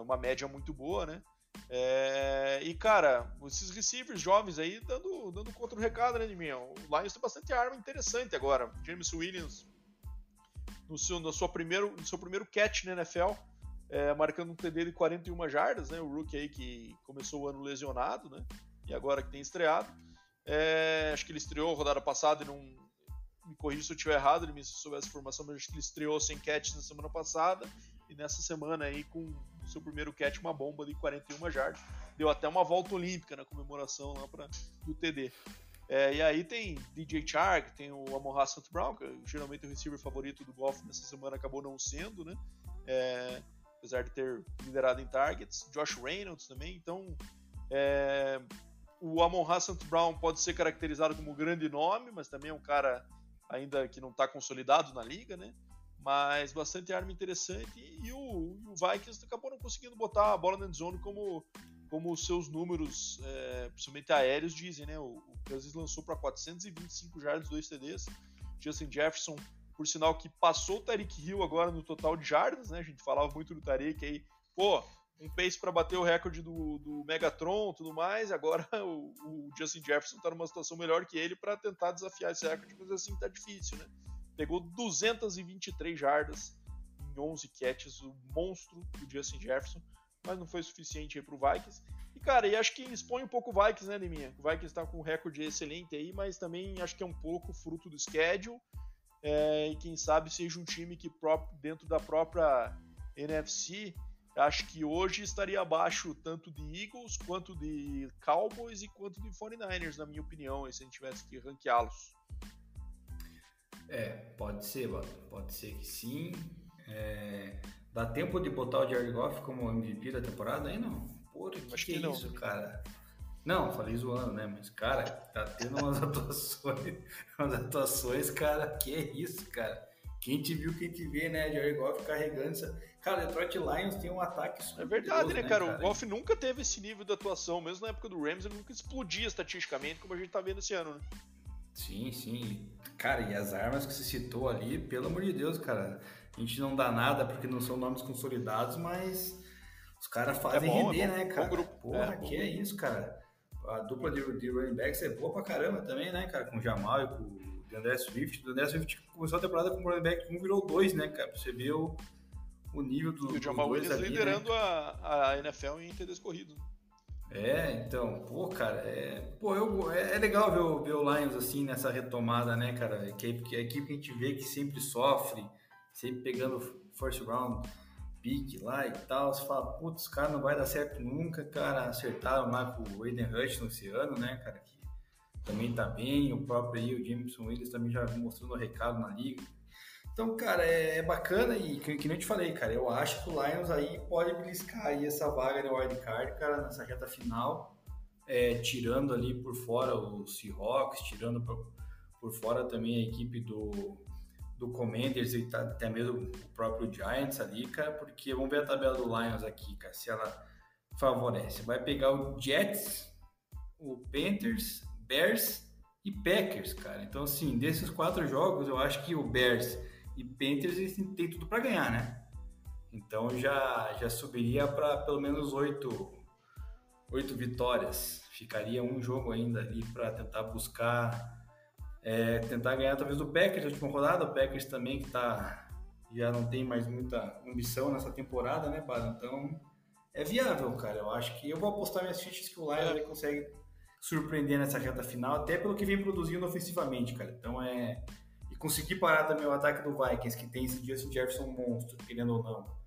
uma média muito boa, né? É, e cara, esses receivers jovens aí dando, dando contra o recado, né, de mim? O Lions tem bastante arma interessante agora. James Williams no seu, no seu, primeiro, no seu primeiro catch na NFL, é, marcando um TD de 41 jardas, né? O rookie aí que começou o ano lesionado, né? E agora que tem estreado. É, acho que ele estreou rodada passada e não. Me corrija se eu estiver errado, ele me soubesse essa informação, mas acho que ele estreou sem catch na semana passada e nessa semana aí com o seu primeiro catch uma bomba de 41 jardas. Deu até uma volta olímpica na comemoração lá pra, do TD. É, e aí tem DJ Chark, tem o Amon St. Brown, que geralmente é o receiver favorito do golf nessa semana acabou não sendo, né? É, apesar de ter liderado em targets. Josh Reynolds também, então é, o Amon St. Brown pode ser caracterizado como grande nome, mas também é um cara ainda que não está consolidado na liga, né? Mas bastante arma interessante e, o, o, Vikings acabou não conseguindo botar a bola na zone como como os seus números, é, principalmente aéreos, dizem, né? O, o lançou para 425 jardas, dois TDs. Justin Jefferson, por sinal que passou o Tariq Hill agora no total de jardas, né? A gente falava muito do Tariq aí, pô, um pace para bater o recorde do, do Megatron e tudo mais. Agora o, o Justin Jefferson está numa situação melhor que ele para tentar desafiar esse recorde, mas assim tá difícil, né? Pegou 223 jardas em 11 catches, o monstro do Justin Jefferson mas não foi suficiente aí pro Vikings. E, cara, e acho que expõe um pouco o Vikings, né, Neminha? O Vikings tá com um recorde excelente aí, mas também acho que é um pouco fruto do schedule. É, e quem sabe seja um time que próprio, dentro da própria NFC, acho que hoje estaria abaixo tanto de Eagles, quanto de Cowboys e quanto de 49ers, na minha opinião, se a gente tivesse que ranqueá-los. É, pode ser, pode ser que sim. É, Dá tempo de botar o Jared Goff como MVP da temporada aí, não? Porra, que, Acho que, que é não. isso, cara? Não, falei zoando, né? Mas, cara, tá tendo umas atuações, umas atuações, cara, que é isso, cara? Quem te viu, quem te vê, né? Jared Goff carregando essa... Cara, Detroit Lions tem um ataque super É verdade, né, cara? cara? O Goff nunca teve esse nível de atuação, mesmo na época do Rams, ele nunca explodia estatisticamente, como a gente tá vendo esse ano, né? Sim, sim. Cara, e as armas que você citou ali, pelo amor de Deus, cara a gente não dá nada porque não são nomes consolidados, mas os caras fazem é bom, render, é bom, né, cara? Grupo. Porra, é, que é isso, cara. A dupla de, de running backs é boa pra caramba também, né, cara? Com o Jamal e com o André Swift. O André Swift começou a temporada com o running back 1 virou 2, né, cara? Você vê o, o nível do. E o Jamal Williams ali, liderando né? a, a NFL em TDs corridos. É, então, pô, cara, é, pô, eu, é, é legal ver o, ver o Lions assim nessa retomada, né, cara? Que, que a equipe que a gente vê que sempre sofre, sempre pegando first round pick lá e tal, você fala, putz, cara, não vai dar certo nunca, cara, acertaram lá com o Aiden Rush esse ano, né, cara, que também tá bem, o próprio aí, o Jameson Williams também já mostrando o recado na liga. Então, cara, é, é bacana e que, que nem eu te falei, cara, eu acho que o Lions aí pode beliscar aí essa vaga de wildcard, cara, nessa reta final, é, tirando ali por fora o Seahawks, tirando por, por fora também a equipe do, do Commanders e tá, até mesmo o próprio Giants ali, cara, porque vamos ver a tabela do Lions aqui, cara, se ela favorece. Vai pegar o Jets, o Panthers, Bears e Packers, cara. Então, assim, desses quatro jogos, eu acho que o Bears e Panthers eles têm tudo para ganhar, né? Então já, já subiria para pelo menos oito, oito vitórias. Ficaria um jogo ainda ali para tentar buscar é, tentar ganhar talvez do Packers na última rodada, o Packers também que tá, já não tem mais muita ambição nessa temporada, né, Bado? Então é viável, cara. Eu acho que eu vou apostar minhas fichas que o Lions é. consegue surpreender nessa reta final, até pelo que vem produzindo ofensivamente, cara. Então é. E conseguir parar também o ataque do Vikings, que tem esse Justin Jefferson monstro, querendo ou não.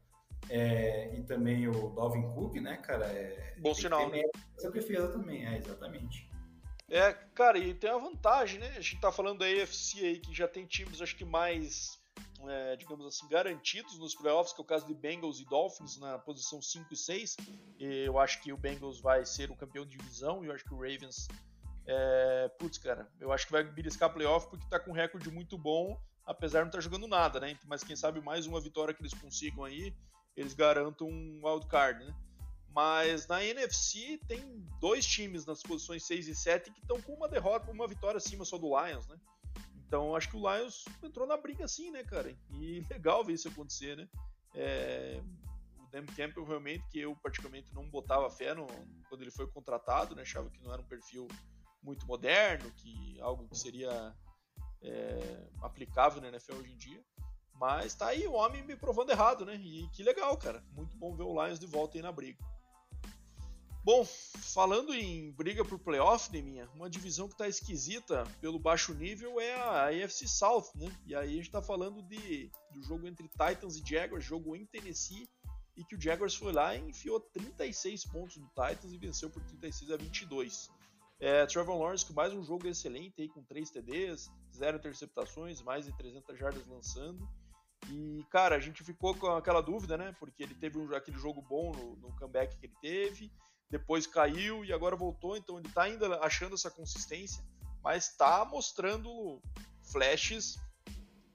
É, e também o Dalvin Cook, né, cara? É, Bom sinal. Essa defesa também, é, exatamente. É, cara, e tem a vantagem, né? A gente tá falando da AFC aí, que já tem times, acho que mais, é, digamos assim, garantidos nos playoffs, que é o caso de Bengals e Dolphins na posição 5 e 6. E eu acho que o Bengals vai ser o campeão de divisão, e eu acho que o Ravens. É, putz, cara, eu acho que vai beliscar playoff porque tá com um recorde muito bom, apesar de não estar tá jogando nada, né? Mas quem sabe mais uma vitória que eles consigam aí, eles garantam um wildcard, né? Mas na NFC tem dois times nas posições 6 e 7 que estão com uma derrota, uma vitória acima só do Lions, né? Então acho que o Lions entrou na briga assim, né, cara? E legal ver isso acontecer, né? É, o Dan Campbell realmente, que eu praticamente não botava fé no, quando ele foi contratado, né? Achava que não era um perfil muito moderno, que algo que seria é, aplicável na NFL hoje em dia. Mas tá aí o homem me provando errado, né? E que legal, cara. Muito bom ver o Lions de volta aí na briga. Bom, falando em briga por playoff, Neminha, uma divisão que tá esquisita pelo baixo nível é a AFC South, né? E aí a gente tá falando de, do jogo entre Titans e Jaguars, jogo em Tennessee, e que o Jaguars foi lá e enfiou 36 pontos no Titans e venceu por 36 a 22. É, Trevor Lawrence com mais um jogo excelente aí, com 3 TDs, 0 interceptações, mais de 300 jardas lançando. E, cara, a gente ficou com aquela dúvida, né? Porque ele teve um, aquele jogo bom no, no comeback que ele teve depois caiu e agora voltou, então ele está ainda achando essa consistência, mas está mostrando flashes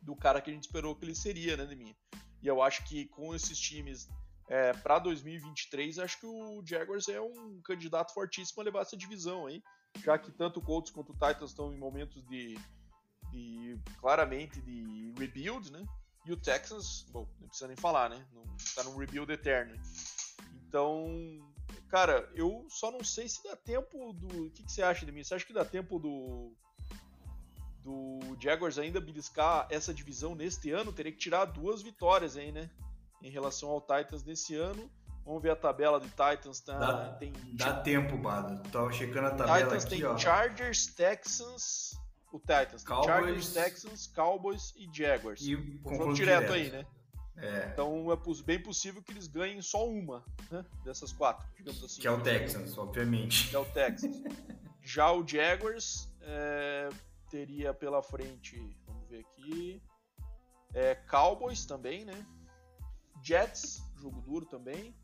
do cara que a gente esperou que ele seria, né, Deminha? E eu acho que com esses times é, para 2023, acho que o Jaguars é um candidato fortíssimo a levar essa divisão aí, já que tanto o Colts quanto o Titans estão em momentos de, de claramente de rebuild, né? E o Texans, bom, não precisa nem falar, né? Não, tá num rebuild eterno. Então, Cara, eu só não sei se dá tempo do. O que, que você acha de mim? Você acha que dá tempo do. Do Jaguars ainda beliscar essa divisão neste ano? Teria que tirar duas vitórias aí, né? Em relação ao Titans nesse ano. Vamos ver a tabela do Titans. Tá, dá, tem, dá tempo, Bado. Tava checando a tabela Titans aqui, tem ó. Chargers, Texans. O Titans Cowboys, Chargers, Texans, Cowboys e Jaguars. E confronto direto, direto. aí, né? É, Então é bem possível que eles ganhem só uma né? dessas quatro, digamos assim. que é o Texans, obviamente. que é o Texans. Já o Jaguars é, teria pela frente, vamos ver aqui, é, Cowboys também, né? Jets, jogo duro também.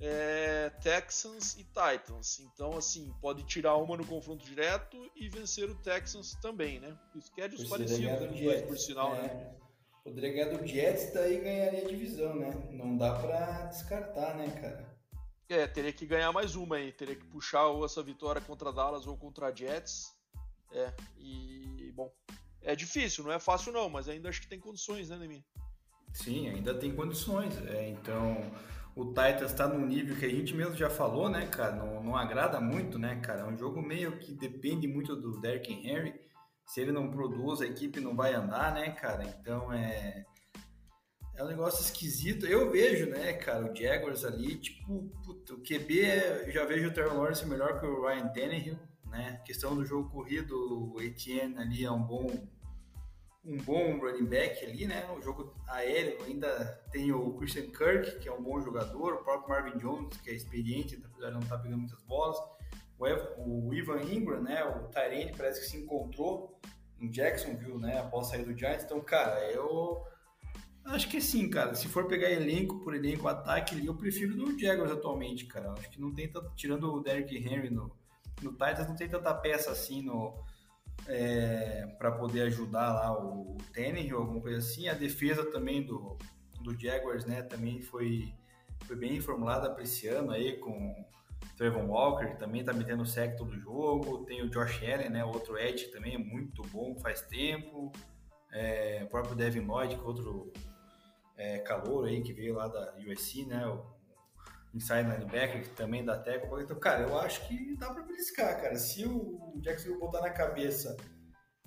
é, Texans e Titans. Então, assim, pode tirar uma no confronto direto e vencer o Texans também, né? Schedules Poderia ganhar parecidos, do os dois, por sinal, é. né? Poderia ganhar do Jets, daí ganharia a divisão, né? Não dá pra descartar, né, cara? É, teria que ganhar mais uma aí. Teria que puxar ou essa vitória contra Dallas ou contra Jets. É, e, bom, é difícil, não é fácil não, mas ainda acho que tem condições, né, Nemi? Sim, ainda tem condições. É, então, o Titans está num nível que a gente mesmo já falou, né, cara? Não, não agrada muito, né, cara? É um jogo meio que depende muito do Derrick Henry. Se ele não produz, a equipe não vai andar, né, cara? Então é. É um negócio esquisito. Eu vejo, né, cara, o Jaguars ali, tipo, puta, o QB, é- já vejo o Trevor Lawrence melhor que o Ryan Tannehill, né? Questão do jogo corrido, o Etienne ali é um bom um bom running back ali, né? O jogo aéreo ainda tem o Christian Kirk, que é um bom jogador, o próprio Marvin Jones, que é experiente, apesar de não estar pegando muitas bolas. O, o Ivan Ingram, né? O Tyrene parece que se encontrou em Jacksonville, né? Após sair do Giants. Então, cara, eu acho que sim, cara. Se for pegar elenco por elenco, ataque eu prefiro no Jaguars atualmente, cara. Acho que não tem tanto, tirando o Derrick Henry no, no Titans, não tem tanta peça assim no é, para poder ajudar lá o Tannehill, alguma coisa assim. A defesa também do, do Jaguars, né, também foi, foi bem formulada para esse ano aí com Trevor Walker, também tá metendo sec todo jogo. Tem o Josh Allen, né, outro edge também é muito bom faz tempo. É, o próprio Devin Lloyd, que é outro é, calor aí que veio lá da USC, né, o inside linebacker, que também dá tackle. Então, cara, eu acho que dá pra beliscar, cara. Se o Jacksonville botar na cabeça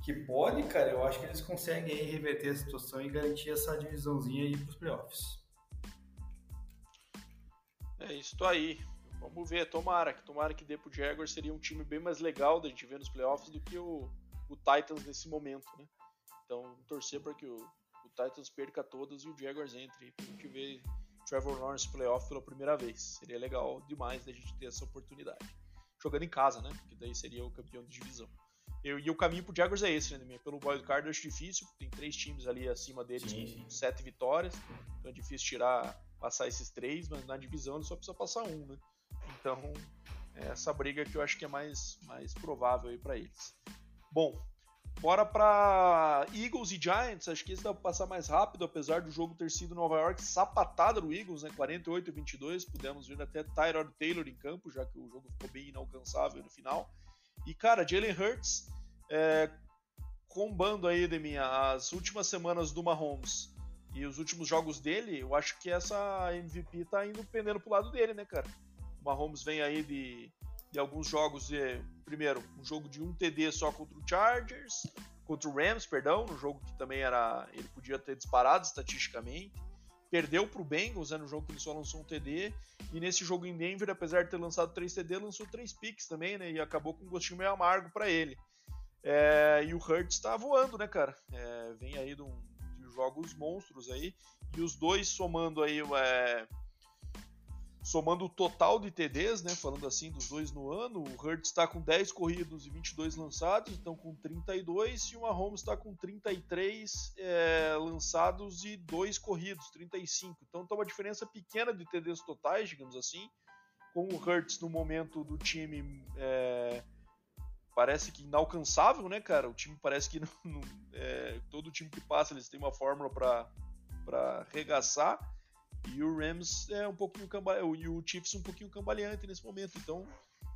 que pode, cara, eu acho que eles conseguem aí reverter a situação e garantir essa divisãozinha aí pros playoffs. É isso aí. Vamos ver, tomara que tomara que dê pro Jaguars seria um time bem mais legal da gente ver nos playoffs do que o, o Titans nesse momento, né? Então, torcer para que o, o Titans perca todas e o Jaguars entre pra gente ver Trevor Lawrence playoff pela primeira vez. Seria legal demais da gente ter essa oportunidade. Jogando em casa, né? Que daí seria o campeão de divisão. Eu, e o caminho pro Jaguars é esse, né? Pelo wild card eu acho difícil, tem três times ali acima deles com sete vitórias, então é difícil tirar, passar esses três, mas na divisão ele só precisa passar um, né? Então, é essa briga que eu acho que é mais, mais provável aí para eles. Bom, bora para Eagles e Giants. Acho que esse dá pra passar mais rápido, apesar do jogo ter sido Nova York sapatada do Eagles, né? 48 a 22. Pudemos ver até Tyrod Taylor em campo, já que o jogo ficou bem inalcançável no final. E cara, Jalen Hurts é, combando aí, Deminha, as últimas semanas do Mahomes e os últimos jogos dele, eu acho que essa MVP tá indo pendendo pro lado dele, né, cara? O Mahomes vem aí de, de alguns jogos, de, primeiro, um jogo de um TD só contra o Chargers, contra o Rams, perdão, no jogo que também era ele podia ter disparado estatisticamente. perdeu para o Bengals né, no jogo que ele só lançou um TD. E nesse jogo em Denver, apesar de ter lançado 3 TD, lançou 3 picks também, né? E acabou com um gostinho meio amargo para ele. É, e o Hurts está voando, né, cara? É, vem aí de, um, de, jogos monstros aí. E os dois somando aí é, somando o total de TDs, né, falando assim, dos dois no ano, o Hurts está com 10 corridos e 22 lançados, então com 32, e o Mahomes está com 33 é, lançados e 2 corridos, 35. Então tá uma diferença pequena de TDs totais, digamos assim, com o Hurts no momento do time é, parece que inalcançável, né, cara? O time parece que não, não, é, todo time que passa eles têm uma fórmula para regaçar. E o Rams é um pouquinho cambaleante, e o Chiefs um pouquinho cambaleante nesse momento. Então,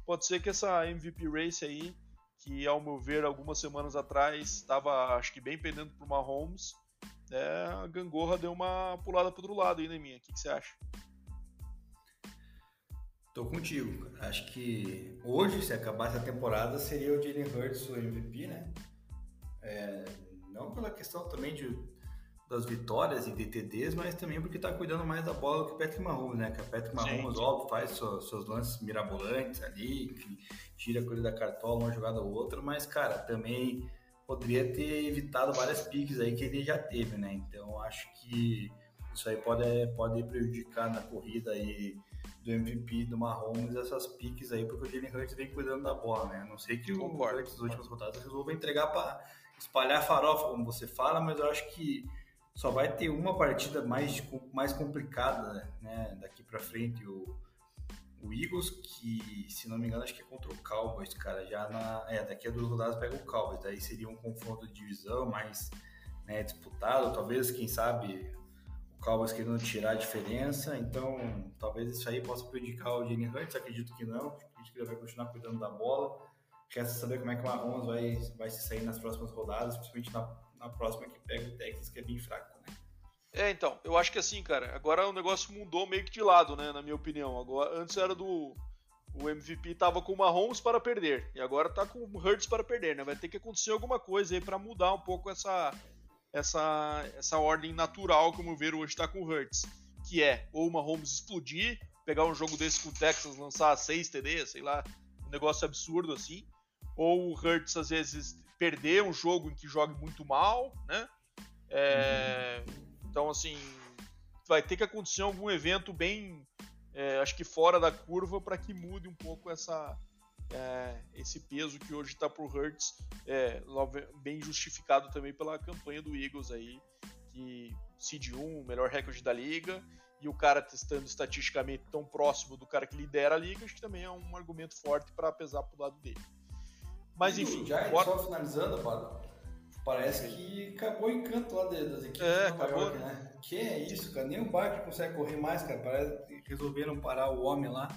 pode ser que essa MVP race aí, que ao meu ver algumas semanas atrás estava, acho que bem pendendo para o Mahomes, é, a gangorra deu uma pulada para outro lado aí, né, minha? O que, que você acha? Tô contigo. Acho que hoje, se acabasse a temporada, seria o Jalen Hurts o MVP, né? É, não pela questão também de das vitórias e DTDs, mas também porque está cuidando mais da bola do que o Patrick Mahomes, né? Que o Patrick Mahomes, óbvio, faz seus, seus, lances mirabolantes ali, que tira a coisa da cartola, uma jogada ou outra, mas, cara, também poderia ter evitado várias piques aí que ele já teve, né? Então, acho que isso aí pode, pode prejudicar na corrida aí do MVP do Mahomes essas piques aí, porque o Jalen Hurts vem cuidando da bola, né? A não sei que o Hurts nas últimas rodadas resolva entregar para espalhar farofa, como você fala, mas eu acho que só vai ter uma partida mais, mais complicada né, daqui para frente, o, o Eagles, que se não me engano acho que é contra o Cowboys, cara, já na, é, daqui a duas rodadas pega o Cowboys, daí seria um confronto de divisão mais né, disputado, talvez, quem sabe, o Cowboys querendo tirar a diferença, então talvez isso aí possa prejudicar o Jalen Hurts, acredito que não, acredito que ele vai continuar cuidando da bola, resta saber como é que o Mahomes vai, vai se sair nas próximas rodadas, principalmente na na próxima que pega o Texas, que é bem fraco, né? É, então, eu acho que assim, cara, agora o negócio mudou meio que de lado, né, na minha opinião. Agora, antes era do o MVP tava com o Mahomes para perder e agora tá com o Hurts para perder, né? Vai ter que acontecer alguma coisa aí para mudar um pouco essa essa essa ordem natural como ver hoje tá com o Hurts, que é ou o Mahomes explodir, pegar um jogo desse com o Texas, lançar 6 TD, sei lá, um negócio absurdo assim, ou o Hurts às vezes perder um jogo em que jogue muito mal, né? É, então, assim, vai ter que acontecer algum evento bem, é, acho que fora da curva, para que mude um pouco essa, é, esse peso que hoje está por Hurts, é, bem justificado também pela campanha do Eagles aí, que seed 1, o melhor recorde da liga, e o cara testando estatisticamente tão próximo do cara que lidera a liga, acho que também é um argumento forte para pesar pro lado dele. Mas enfim. Já bora... só finalizando, Pado, parece que acabou o encanto lá das equipes é, de Nova acabou, York, né? Que é isso, cara. Nem o Barkley consegue correr mais, cara. Parece que resolveram parar o homem lá.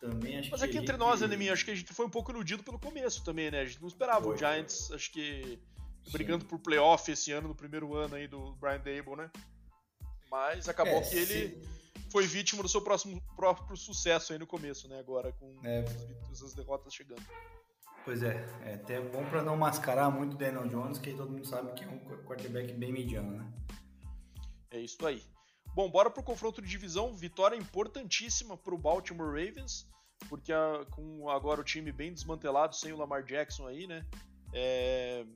Também acho Mas que aqui entre nós, né, acho que a gente foi um pouco iludido pelo começo também, né? A gente não esperava foi, o Giants, acho que brigando Sim. por playoff esse ano, no primeiro ano aí do Brian Dable, né? Mas acabou é, que ele foi vítima do seu próximo, próprio sucesso aí no começo, né? Agora, com é. as derrotas chegando. Pois é, é até bom para não mascarar muito o Daniel Jones, que todo mundo sabe que é um quarterback bem mediano, né? É isso aí. Bom, bora pro confronto de divisão. Vitória importantíssima para o Baltimore Ravens, porque a, com agora o time bem desmantelado, sem o Lamar Jackson aí, né? É,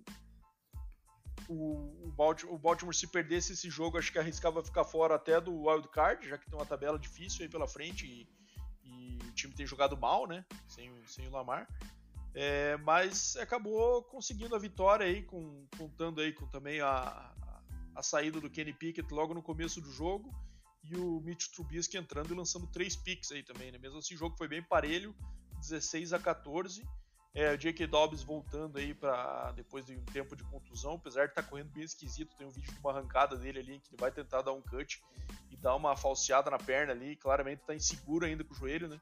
o, o, Baltimore, o, Baltimore, se perdesse esse jogo, acho que arriscava ficar fora até do wild card, já que tem uma tabela difícil aí pela frente e, e o time tem jogado mal, né? Sem, sem o Lamar. É, mas acabou conseguindo a vitória aí, com, contando aí com também a, a, saída do Kenny Pickett logo no começo do jogo e o Mitch Trubisky entrando e lançando três picks aí também, né? Mesmo assim, o jogo foi bem parelho, 16 a 14. É, o J.K. Dobbs voltando aí para depois de um tempo de contusão, apesar de estar tá correndo bem esquisito, tem um vídeo de uma arrancada dele ali que ele vai tentar dar um cut e dar uma falseada na perna ali, claramente está inseguro ainda com o joelho, né?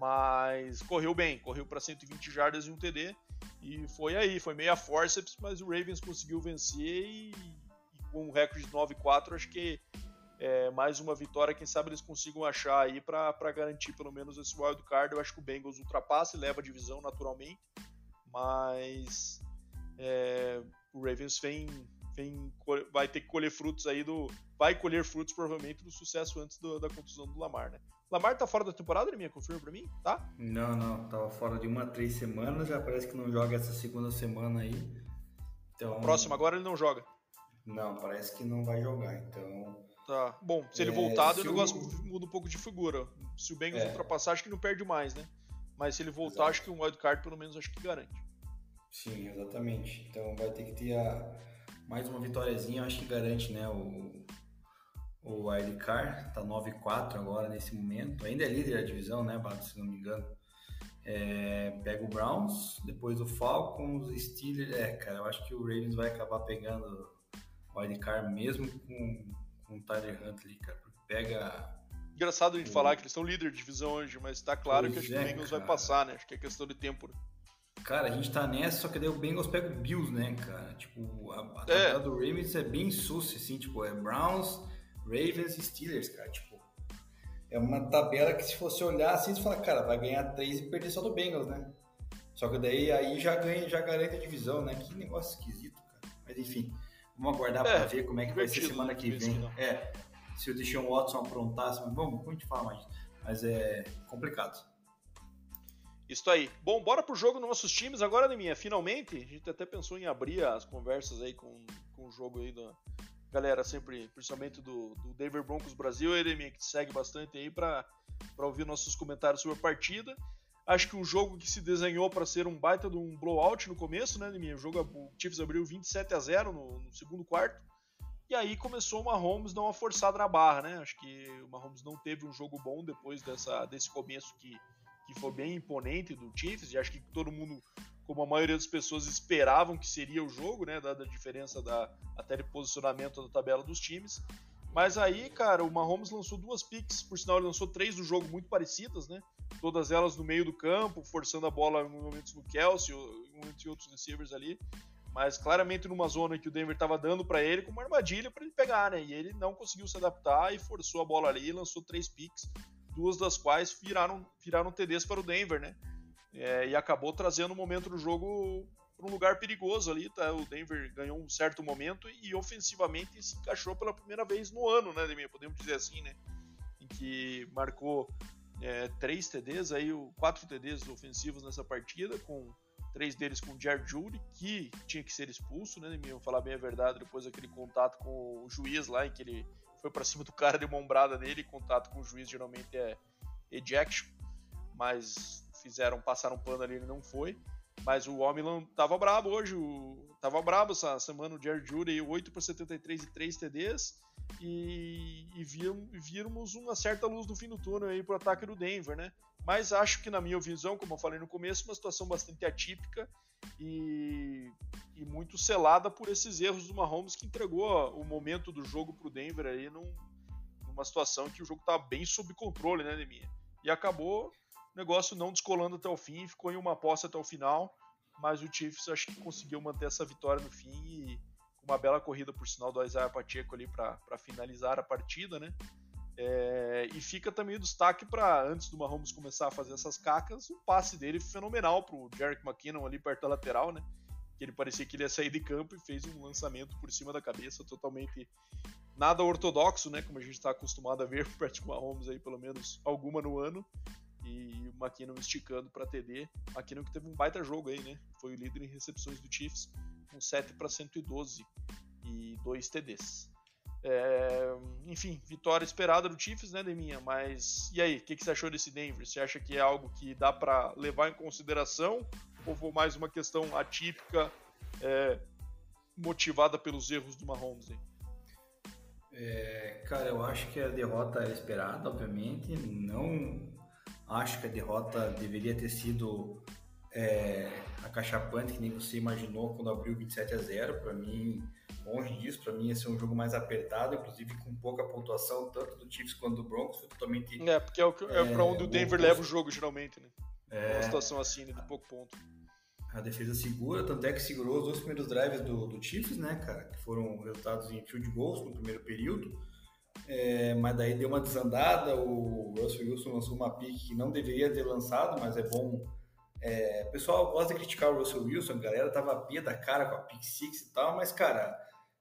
Mas correu bem, correu para 120 jardas e um TD. E foi aí, foi meio a forceps, mas o Ravens conseguiu vencer e, e com um recorde de 9-4, acho que é mais uma vitória, quem sabe eles consigam achar aí para garantir pelo menos esse wild card. Eu acho que o Bengals ultrapassa e leva a divisão naturalmente, mas é, o Ravens vem vem, vai ter que colher frutos aí do. Vai colher frutos provavelmente do sucesso antes do, da contusão do Lamar, né? Lamar tá fora da temporada, minha confirma pra mim, tá? Não, não, tava fora de uma três semanas, já parece que não joga essa segunda semana aí. Então. Próximo agora ele não joga. Não, parece que não vai jogar, então. Tá. Bom, se ele é, voltar, o negócio o... muda um pouco de figura. Se o Bengals é. ultrapassar, acho que não perde mais, né? Mas se ele voltar, Exato. acho que um wildcard pelo menos acho que garante. Sim, exatamente. Então vai ter que ter a, mais uma vitóriazinha, acho que garante, né? O, o wildcard tá 9-4 agora nesse momento. Ainda é líder da divisão, né, Bato, se não me engano. É, pega o Browns, depois o Falcons, Steelers. É, cara, eu acho que o Ravens vai acabar pegando o wildcard mesmo com, com o Tyler Huntley, cara, porque pega. Engraçado a gente o... falar que eles são líder de divisão hoje, mas tá claro pois que acho é, que o Bengals cara. vai passar, né? Acho que é questão de tempo. Né? Cara, a gente tá nessa, só que daí o Bengals pega o Bills, né, cara? Tipo, a, a é. do Ravens é bem sus, assim, tipo, é Browns, Ravens e Steelers, cara. Tipo, é uma tabela que se fosse olhar assim, você fala, cara, vai ganhar três e perder só do Bengals, né? Só que daí aí já ganha, já garante a divisão, né? Que negócio esquisito, cara. Mas enfim, vamos aguardar é, pra ver como é que vai ser semana que vem. É, se o Deshaun Watson aprontasse, mas vamos, vamos te falar mais. Mas é complicado. Isso aí. Bom, bora pro jogo nos nossos times agora, Neminha. Finalmente, a gente até pensou em abrir as conversas aí com, com o jogo aí da galera, sempre, principalmente do, do Denver Broncos Brasil, ele que segue bastante aí para ouvir nossos comentários sobre a partida. Acho que um jogo que se desenhou para ser um baita de um blowout no começo, né, Neminha? O jogo, o Chiefs abriu 27 a 0 no, no segundo quarto. E aí começou o Mahomes dar uma forçada na barra, né? Acho que o Mahomes não teve um jogo bom depois dessa, desse começo que que foi bem imponente do Chiefs, e acho que todo mundo, como a maioria das pessoas, esperavam que seria o jogo, né, dada a diferença da até de posicionamento da tabela dos times. Mas aí, cara, o Mahomes lançou duas picks, por sinal ele lançou três do jogo muito parecidas, né? Todas elas no meio do campo, forçando a bola em momentos no Kelsey, em momentos em outros receivers ali. Mas claramente numa zona que o Denver estava dando para ele como uma armadilha para ele pegar, né? E ele não conseguiu se adaptar e forçou a bola ali lançou três picks duas das quais viraram, viraram TDs para o Denver, né? É, e acabou trazendo o momento do jogo para um lugar perigoso ali, tá? O Denver ganhou um certo momento e ofensivamente se encaixou pela primeira vez no ano, né, Demir? Podemos dizer assim, né? Em que marcou é, três TDs, aí quatro TDs ofensivos nessa partida, com três deles com o Jared Judy, que tinha que ser expulso, né, Demir? Vou falar bem a verdade, depois daquele contato com o juiz lá, em que ele foi para cima do cara, deu uma ombrada nele, contato com o juiz geralmente é ejection, mas fizeram passar um pano ali, ele não foi. Mas o Homem tava brabo hoje, o, tava brabo essa semana o Jerry Judy, 8 para 73 e 3 TDs, e, e vimos uma certa luz no fim do túnel aí pro ataque do Denver, né? Mas acho que na minha visão, como eu falei no começo, uma situação bastante atípica e, e muito selada por esses erros do Mahomes que entregou o momento do jogo para o Denver aí num, numa situação que o jogo estava bem sob controle, né, Neminha? E acabou o negócio não descolando até o fim, ficou em uma posse até o final, mas o Chiefs acho que conseguiu manter essa vitória no fim e uma bela corrida por sinal do Isaiah Pacheco ali para finalizar a partida, né? É, e fica também o destaque para, antes do Mahomes começar a fazer essas cacas, o passe dele fenomenal para o Jerick McKinnon ali perto da lateral, né? Que ele parecia que ele ia sair de campo e fez um lançamento por cima da cabeça, totalmente nada ortodoxo, né? Como a gente está acostumado a ver o Patrick Mahomes aí, pelo menos alguma no ano. E o McKinnon esticando para TD. McKinnon que teve um baita jogo aí, né? Foi o líder em recepções do Chiefs, com 7 para 112 e 2 TDs. É, enfim, vitória esperada do Chiefs, né, Deminha? Mas e aí, o que, que, você achou desse Denver? Você acha que é algo que dá para levar em consideração ou foi mais uma questão atípica, é, motivada pelos erros do Mahomes? Hein? É, cara, eu acho que a derrota é esperada, obviamente. Não acho que a derrota deveria ter sido é, acachapante, que nem você imaginou quando abriu 27 a 0. Para mim, longe disso. Para mim, ia ser um jogo mais apertado, inclusive com pouca pontuação, tanto do Chiefs quanto do Broncos. Foi totalmente. É, porque é, o, é, é para onde o Denver leva o jogo, geralmente, né? É. Uma situação assim, né, de pouco ponto. A defesa segura, tanto é que segurou os dois primeiros drives do, do Chiefs, né, cara? Que foram resultados em field goals no primeiro período. É, mas daí deu uma desandada. O Russell Wilson lançou uma pique que não deveria ter lançado, mas é bom é, o pessoal gosta de criticar o Russell Wilson, a galera tava pia da cara com a pick six e tal, mas, cara,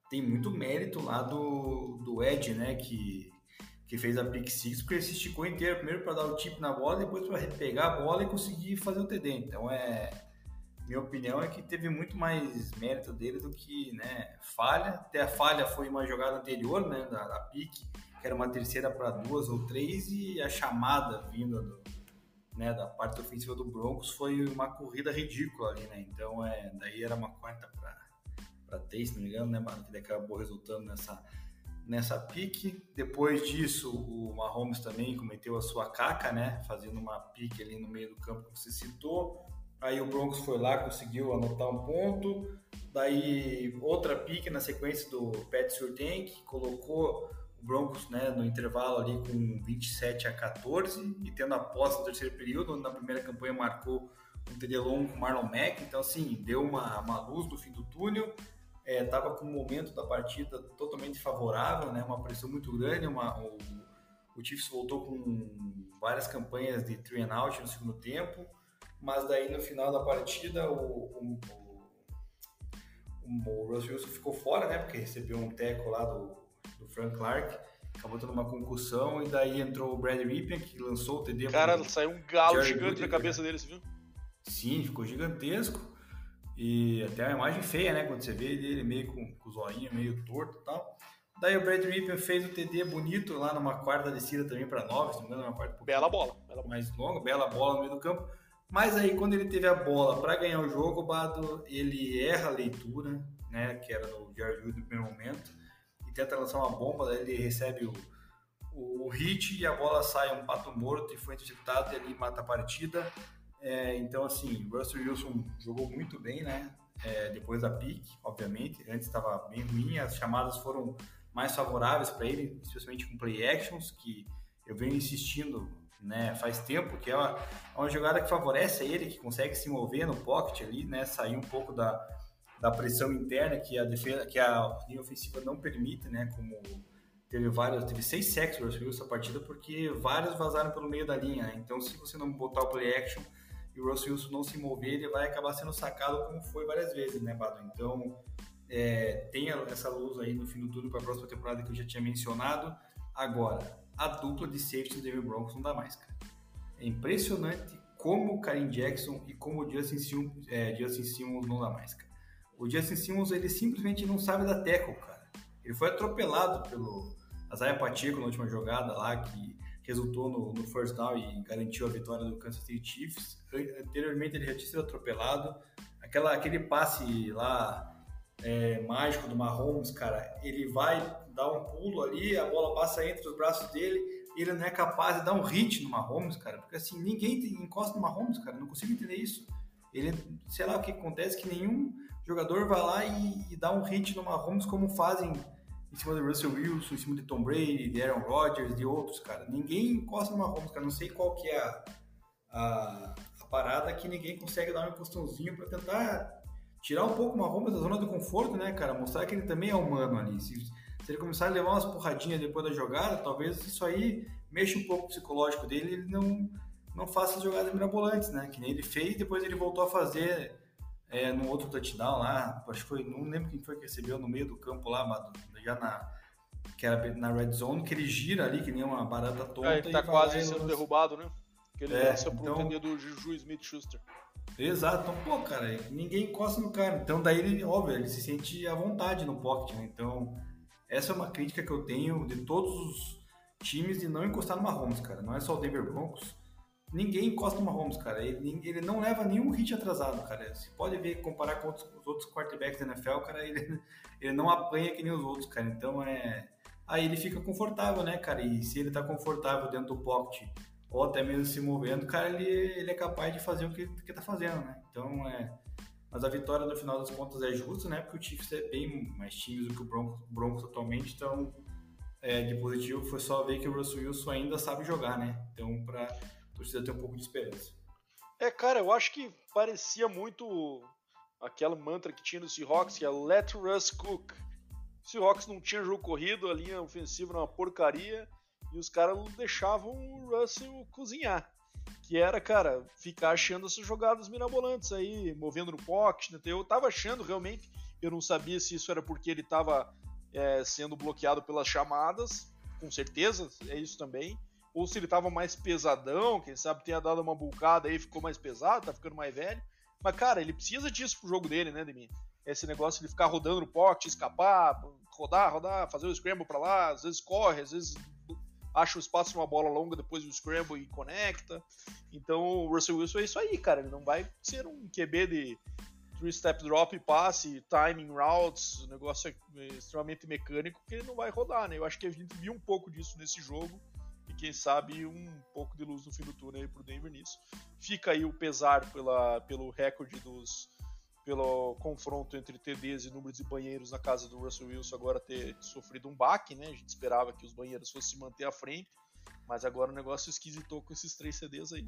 tem muito mérito lá do, do Ed, né? Que, que fez a pick six, porque ele se esticou inteiro, primeiro para dar o tip na bola, depois para pegar a bola e conseguir fazer o TD. Então é minha opinião é que teve muito mais mérito dele do que né, falha. Até a falha foi uma jogada anterior, né, da, da pique, que era uma terceira para duas ou três, e a chamada vinda do, né, da parte ofensiva do Broncos foi uma corrida ridícula ali, né? Então, é, daí era uma quarta para três, se não me engano, né, mano? Que acabou resultando nessa, nessa pique. Depois disso, o Mahomes também cometeu a sua caca, né? Fazendo uma pique ali no meio do campo que você citou. Aí o Broncos foi lá, conseguiu anotar um ponto. Daí outra pique na sequência do Pat Surtain, que colocou o Broncos né, no intervalo ali com 27 a 14 e tendo a posse no terceiro período, na primeira campanha marcou um TD longo com o Marlon Mack. Então, assim, deu uma, uma luz no fim do túnel. Estava é, com um momento da partida totalmente favorável, né, uma pressão muito grande. Uma, o, o Chiefs voltou com várias campanhas de three and out no segundo tempo mas daí no final da partida o, o, o, o Russell Wilson ficou fora, né? Porque recebeu um teco lá do, do Frank Clark, acabou tendo uma concussão, e daí entrou o Brad Ripien, que lançou o TD. Cara, saiu um galo Jared gigante na cabeça dele, você viu? Sim, ficou gigantesco. E até uma imagem feia, né? Quando você vê ele meio com, com o zoinho meio torto e tal. Daí o Brad Ripien fez o TD bonito lá numa quarta descida também para nove, se não me engano, uma um bela bola, bela bola. mais longa, bela bola no meio do campo. Mas aí, quando ele teve a bola para ganhar o jogo, o Bado, ele erra a leitura, né, que era Jared Wood no primeiro momento, e tenta lançar uma bomba, ele recebe o, o, o, hit e a bola sai um pato morto e foi interceptado e ali mata a partida. É, então, assim, o Russell Wilson jogou muito bem, né, é, depois da pique, obviamente, antes estava bem ruim, as chamadas foram mais favoráveis para ele, especialmente com play actions, que eu venho insistindo né? Faz tempo que é uma, é uma jogada que favorece ele, que consegue se mover no pocket ali, né? Sair um pouco da, da pressão interna que a defesa, que a linha ofensiva não permite, né? Como teve vários, teve seis sacks Russell essa partida porque vários vazaram pelo meio da linha. Né? Então, se você não botar o play action e o Russell Wilson não se mover, ele vai acabar sendo sacado como foi várias vezes, né, Bado? Então, é, tem essa luz aí no fim do túnel para a próxima temporada que eu já tinha mencionado. Agora, a dupla de safety do Denver Broncos não dá mais, cara. É impressionante como o Karim Jackson e como o Justin Simmons, é, Justin Simmons não dá mais, cara. O Justin Simmons, ele simplesmente não sabe da tackle, cara. Ele foi atropelado pelo Isaiah Pacheco na última jogada lá, que resultou no, no, first down e garantiu a vitória do Kansas City Chiefs. Anteriormente ele já tinha sido atropelado. Aquela, aquele passe lá é, mágico do Mahomes, cara, ele vai dar um pulo ali, a bola passa entre os braços dele, ele não é capaz de dar um hit no Mahomes, cara, porque assim, ninguém encosta no Mahomes, cara, não consigo entender isso. Ele, sei lá o que acontece, que nenhum jogador vai lá e, e dá um hit no Mahomes como fazem em cima do Russell Wilson, em cima de Tom Brady, de Aaron Rodgers, de outros, cara. Ninguém encosta no Mahomes, cara, não sei qual que é a, a, a parada que ninguém consegue dar um encostãozinho para tentar tirar um pouco o Mahomes da zona do conforto, né, cara? Mostrar que ele também é humano ali. Se, se ele começar a levar umas porradinhas depois da jogada, talvez isso aí mexa um pouco o psicológico dele e ele não, não faça as jogadas mirabolantes, né? Que nem ele fez, depois ele voltou a fazer é, no outro touchdown lá, acho que foi, não lembro quem foi que recebeu no meio do campo lá, já na que era na red zone, que ele gira ali que nem uma barata tonta. É, ele tá quase sendo derrubado, né? Que ele é, lança pro então... do Juju Smith-Schuster. Exato, então, pô, cara, ninguém encosta no cara. Então, daí ele, óbvio, ele se sente à vontade no pocket, né? Então, essa é uma crítica que eu tenho de todos os times de não encostar no Mahomes, cara. Não é só o Denver Broncos. Ninguém encosta no Mahomes, cara. Ele, ele não leva nenhum hit atrasado, cara. Você pode ver, comparar com outros, os outros quarterbacks da NFL, cara, ele, ele não apanha que nem os outros, cara. Então, é... Aí ele fica confortável, né, cara? E se ele tá confortável dentro do pocket ou até mesmo se movendo, cara, ele, ele é capaz de fazer o que, que tá fazendo, né? Então, é... Mas a vitória, no final das contas, é justa, né? Porque o Chiefs é bem mais tímido do que o Broncos, Broncos atualmente, então, é, de positivo foi só ver que o Russell Wilson ainda sabe jogar, né? Então, pra torcida ter um pouco de esperança. É, cara, eu acho que parecia muito aquela mantra que tinha no Seahawks, que é Let Russ Cook. O Seahawks não tinha jogo corrido, a linha ofensiva era uma porcaria, e os caras deixavam o Russell cozinhar. Que era, cara, ficar achando essas jogadas mirabolantes aí, movendo no pocket. Né? Eu tava achando realmente Eu não sabia se isso era porque ele estava é, sendo bloqueado pelas chamadas, com certeza, é isso também. Ou se ele estava mais pesadão, quem sabe tenha dado uma bulcada aí ficou mais pesado, tá ficando mais velho. Mas, cara, ele precisa disso pro jogo dele, né, Demi? Esse negócio de ficar rodando no pocket, escapar, rodar, rodar, fazer o scramble para lá, às vezes corre, às vezes acha o espaço numa bola longa depois do scramble e conecta. Então o Russell Wilson é isso aí, cara. Ele não vai ser um QB de three-step drop, passe, timing routes, negócio é extremamente mecânico que ele não vai rodar, né? Eu acho que a gente viu um pouco disso nesse jogo e quem sabe um pouco de luz no fim do túnel aí pro Denver nisso. Fica aí o pesar pela, pelo recorde dos pelo confronto entre TDs e números de banheiros na casa do Russell Wilson agora ter sofrido um baque, né? A gente esperava que os banheiros fossem se manter à frente, mas agora o negócio esquisitou com esses três CDs aí.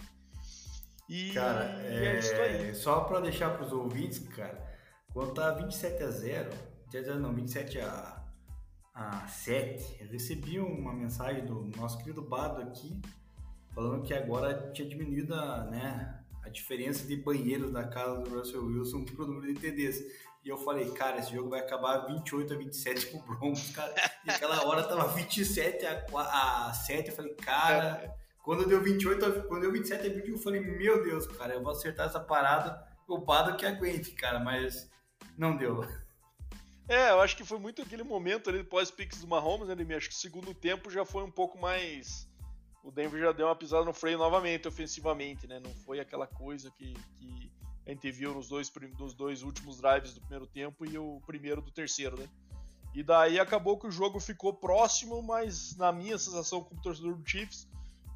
E cara, é, é isso aí. Só para deixar para os ouvintes, cara, quando tá 27 a 0, não, 27 a, a 7, eu recebi uma mensagem do nosso querido Bado aqui, falando que agora tinha diminuído a, né, a diferença de banheiros da casa do Russell Wilson pro número de TDs. E eu falei, cara, esse jogo vai acabar 28 a 27 pro Broncos, cara. E aquela hora tava 27 a, a 7. Eu falei, cara, quando deu 28, quando deu 27 a 21, eu falei, meu Deus, cara, eu vou acertar essa parada, o Bado que aguente, cara, mas não deu. É, eu acho que foi muito aquele momento ali pós-picks do Mahomes, né, Acho que o segundo tempo já foi um pouco mais o Denver já deu uma pisada no freio novamente, ofensivamente, né? Não foi aquela coisa que, que a gente viu nos dois, nos dois últimos drives do primeiro tempo e o primeiro do terceiro, né? E daí acabou que o jogo ficou próximo, mas na minha sensação como torcedor do Chiefs,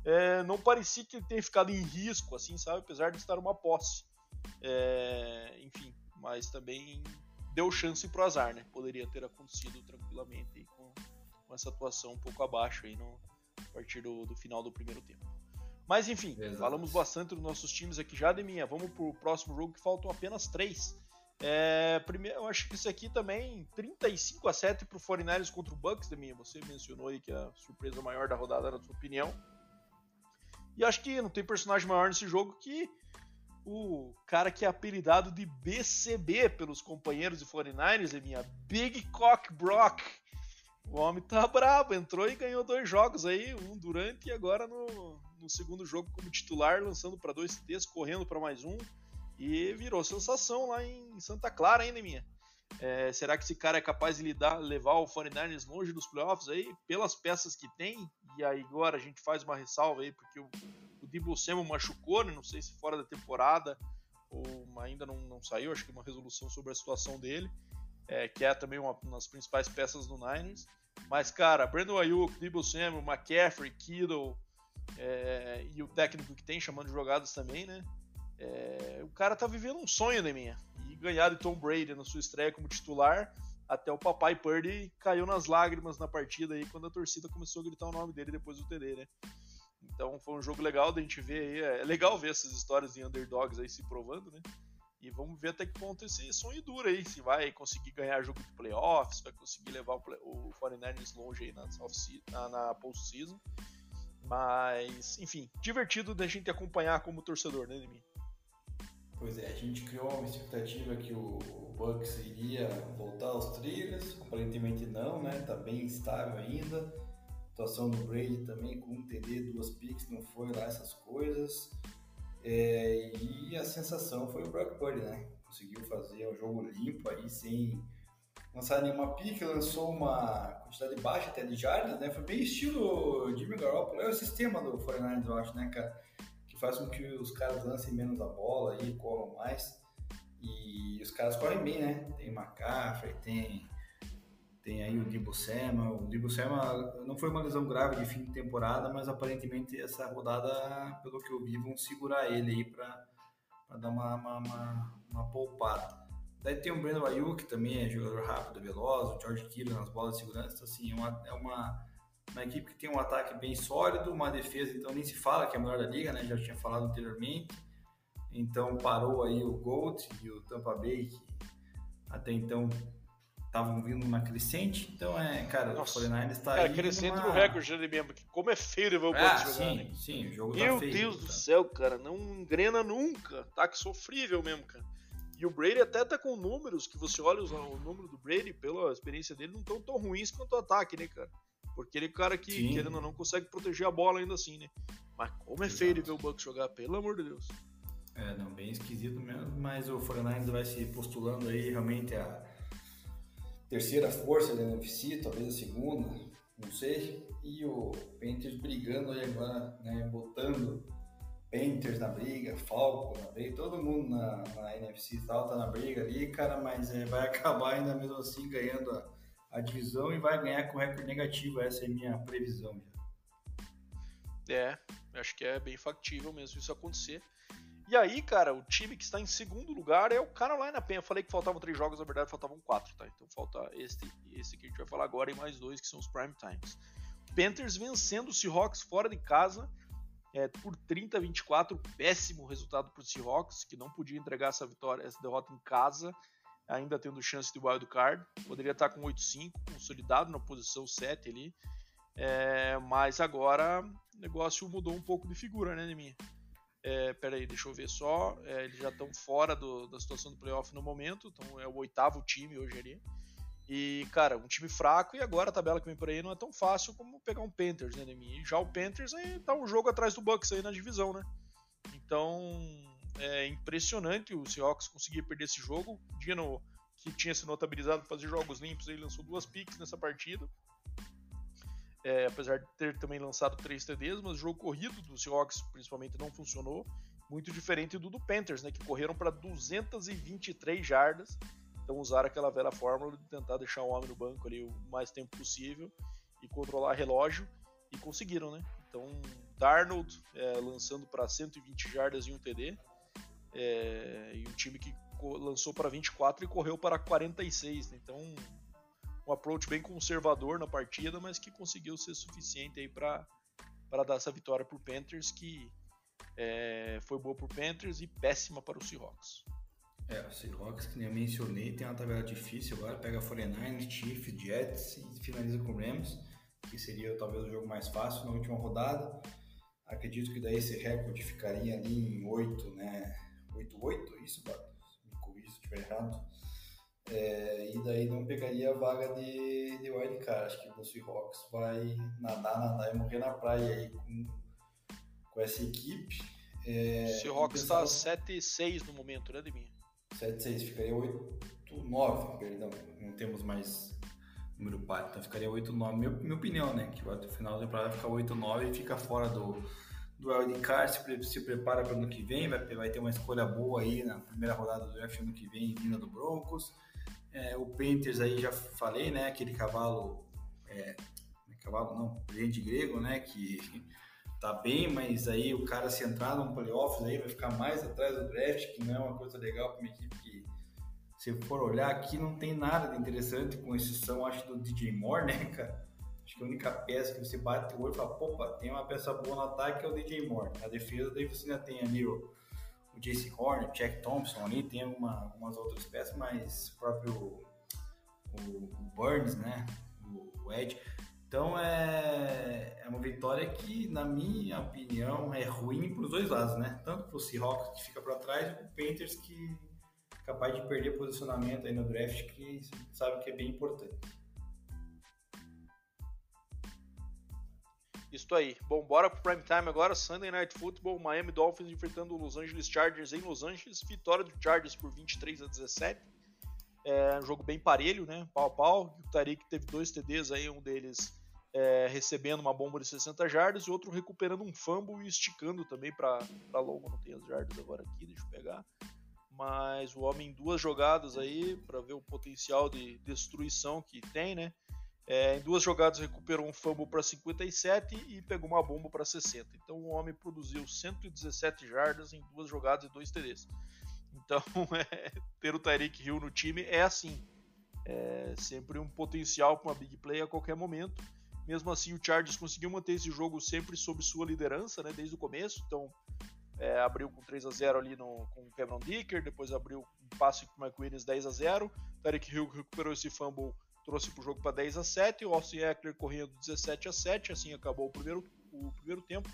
é, não parecia que ele tenha ficado em risco, assim, sabe? Apesar de estar uma posse. É, enfim, mas também deu chance pro azar, né? Poderia ter acontecido tranquilamente com, com essa atuação um pouco abaixo aí no, partir do, do final do primeiro tempo. Mas enfim, Exato. falamos bastante dos nossos times aqui já, Deminha. Vamos pro próximo jogo que faltam apenas três. É, primeiro, eu acho que isso aqui também 35 a 7 pro 49ers contra o Bucks, Deminha. Você mencionou aí que a surpresa maior da rodada era a sua opinião. E acho que não tem personagem maior nesse jogo que o cara que é apelidado de BCB pelos companheiros de 49ers, Deminha. Big Cock Brock. O homem tá brabo, entrou e ganhou dois jogos aí, um durante e agora no, no segundo jogo como titular, lançando para dois CTs, correndo para mais um. E virou sensação lá em Santa Clara ainda, minha. É, será que esse cara é capaz de lidar, levar o 49ers longe dos playoffs aí, pelas peças que tem? E aí agora a gente faz uma ressalva aí, porque o, o Samuel machucou, né? não sei se fora da temporada, ou ainda não, não saiu, acho que uma resolução sobre a situação dele é, que é também uma, uma das principais peças do Niners. Mas, cara, Brandon Ayuk, Debo Samuel, McCaffrey, Kittle é, e o técnico que tem chamando de jogadas também, né? É, o cara tá vivendo um sonho, né, minha? E ganhar de Tom Brady na sua estreia como titular, até o papai Purdy caiu nas lágrimas na partida aí quando a torcida começou a gritar o nome dele depois do TD, né? Então foi um jogo legal da gente ver aí. É legal ver essas histórias de underdogs aí se provando, né? E vamos ver até que ponto esse sonho dura aí, se vai conseguir ganhar jogo de playoffs, vai conseguir levar o, o 49ers longe aí na, na, na post-season. Mas, enfim, divertido da gente acompanhar como torcedor, né, Demi? Pois é, a gente criou uma expectativa que o Bucks iria voltar aos trilhos, aparentemente não, né? Tá bem estável ainda. A situação do Brady também com um TD, duas picks, não foi lá essas coisas. É, e a sensação foi o Brock Purdy, né? Conseguiu fazer um jogo limpo aí, sem lançar nenhuma pique, lançou uma quantidade baixa até de jardas, né? Foi bem estilo Jimmy Garoppolo, é o sistema do 49ers, eu acho, né, cara? Que faz com que os caras lancem menos a bola e corram mais. E os caras correm bem, né? Tem McCaffrey, tem tem aí o Dibu Sema. O Dibu Sema não foi uma lesão grave de fim de temporada, mas aparentemente essa rodada, pelo que eu vi, vão segurar ele aí para dar uma, uma, uma, uma, poupada. Daí tem o Breno Ayuk, que também é jogador rápido, veloz, o George Kittle nas bolas de segurança. Então, assim, é uma, é uma, uma equipe que tem um ataque bem sólido, uma defesa, então nem se fala que é a melhor da liga, né? Já tinha falado anteriormente. Então parou aí o Gold e o Tampa Bay, que até então estavam vindo uma crescente. Então, é, cara, Nossa, o 49ers está aí. crescente numa... no recorde ali mesmo, porque como é feio ver o ah, sim, né? sim, o jogo Meu tá feio. Meu Deus do céu, cara, não engrena nunca. Tá que sofrível mesmo, cara. E o Brady até tá com números que você olha o número do Brady, pela experiência dele, não tão tão ruins quanto o ataque, né, cara? Porque ele é cara que, Sim. querendo ou não, consegue proteger a bola ainda assim, né? Mas como é Exato. feio de ver o Bucks jogar, pelo amor de Deus. É, não, bem esquisito mesmo, mas o 49 vai se postulando aí realmente a terceira força da NFC, talvez a segunda, não sei. E o Panthers brigando aí agora, né, botando Panthers na briga, Falcon na briga, todo mundo na, na NFC e tal tá na briga ali, cara, mas é, vai acabar ainda mesmo assim ganhando a, a divisão e vai ganhar com recorde negativo, essa é a minha previsão já. É, acho que é bem factível mesmo isso acontecer. E aí, cara, o time que está em segundo lugar é o Carolina Panthers. Eu falei que faltavam três jogos, na verdade faltavam quatro, tá? Então falta este, esse que a gente vai falar agora e mais dois que são os Prime Times. Panthers vencendo o Seahawks fora de casa é, por 30 a 24, péssimo resultado para o Seahawks, que não podia entregar essa vitória, essa derrota em casa, ainda tendo chance de wild card. Poderia estar com 8-5, consolidado na posição 7 ali. É, mas agora o negócio mudou um pouco de figura, né, Neminha? É, peraí, deixa eu ver só. É, eles já estão fora do, da situação do playoff no momento, então é o oitavo time hoje ali. E, cara, um time fraco e agora a tabela que vem por aí não é tão fácil como pegar um Panthers, né, Demi? E já o Panthers aí tá um jogo atrás do Bucks aí na divisão, né? Então, é impressionante o Seahawks conseguir perder esse jogo. Dino, que tinha se notabilizado fazer jogos limpos, ele lançou duas picks nessa partida é, apesar de ter também lançado três TDs, mas o jogo corrido do Seahawks principalmente não funcionou, muito diferente do do Panthers, né, que correram para 223 jardas, então usaram aquela velha fórmula de tentar deixar o homem no banco ali o mais tempo possível e controlar relógio, e conseguiram, né? Então, Darnold é, lançando para 120 jardas e um TD, é, e um time que lançou para 24 e correu para 46, né? então um approach bem conservador na partida, mas que conseguiu ser suficiente aí para dar essa vitória para o Panthers, que é, foi boa para o Panthers e péssima para o Seahawks. É, o Seahawks, que nem eu mencionei, tem uma tabela difícil agora, pega 49ers, Chiefs, Jets e finaliza com Rams, que seria talvez o jogo mais fácil na última rodada. Acredito que daí esse recorde ficaria ali em 8, né? 8-8, isso, Bato? Me corrija se estiver errado. É, e daí não pegaria a vaga de, de wildcard. Acho que o Seahawks vai nadar, nadar e morrer na praia aí com, com essa equipe. É, o Seahawks está 7-6 no momento, né, Deminha? 7-6, ficaria 8-9, perdão. Não temos mais número par, então ficaria 8-9. Minha, minha opinião, né? Que o final da temporada fica 8-9 e fica fora do, do wildcard, se, se prepara para o ano que vem, vai, vai ter uma escolha boa aí na primeira rodada do draft ano que vem, vinda do Broncos. É, o Panthers aí já falei, né? Aquele cavalo. É, cavalo não, gente grego, né? Que tá bem, mas aí o cara se entrar num playoffs aí vai ficar mais atrás do draft, que não é uma coisa legal para uma equipe que, se for olhar aqui, não tem nada de interessante, com exceção, acho, do DJ Moore, né, cara? Acho que a única peça que você bate o olho e fala, opa, tem uma peça boa no ataque que é o DJ Moore. A defesa, daí você ainda tem ali o o JC Horn, o Jack Thompson ali, tem alguma, algumas outras peças, mas o próprio o, o Burns, né? O, o Ed. Então é, é uma vitória que, na minha opinião, é ruim para os dois lados, né? Tanto para o Seahawks que fica para trás, e para o Panthers que é capaz de perder posicionamento aí no draft, que sabe que é bem importante. Isso aí. Bom, bora pro prime time agora. Sunday Night Football, Miami Dolphins enfrentando o Los Angeles Chargers em Los Angeles. Vitória do Chargers por 23 a 17. É um jogo bem parelho, né? Pau a pau. O Tariq teve dois TDs aí, um deles é, recebendo uma bomba de 60 jardas e outro recuperando um fumble e esticando também para longo. Não tem as jardas agora aqui, deixa eu pegar. Mas o homem, duas jogadas aí, para ver o potencial de destruição que tem, né? É, em duas jogadas recuperou um fumble para 57 e pegou uma bomba para 60. Então o homem produziu 117 jardas em duas jogadas e dois TDs. Então é, ter o Tyreek Hill no time é assim. É sempre um potencial para uma big play a qualquer momento. Mesmo assim, o Chargers conseguiu manter esse jogo sempre sob sua liderança, né, desde o começo. Então, é, abriu com 3 a 0 ali no, com o Kevin Dicker, depois abriu um passe com o Mike Williams 10 a 0 Tarek Hill recuperou esse fumble trouxe para o jogo para 10 a 7, o Austin Eckler correndo 17 a 7, assim acabou o primeiro, o primeiro tempo.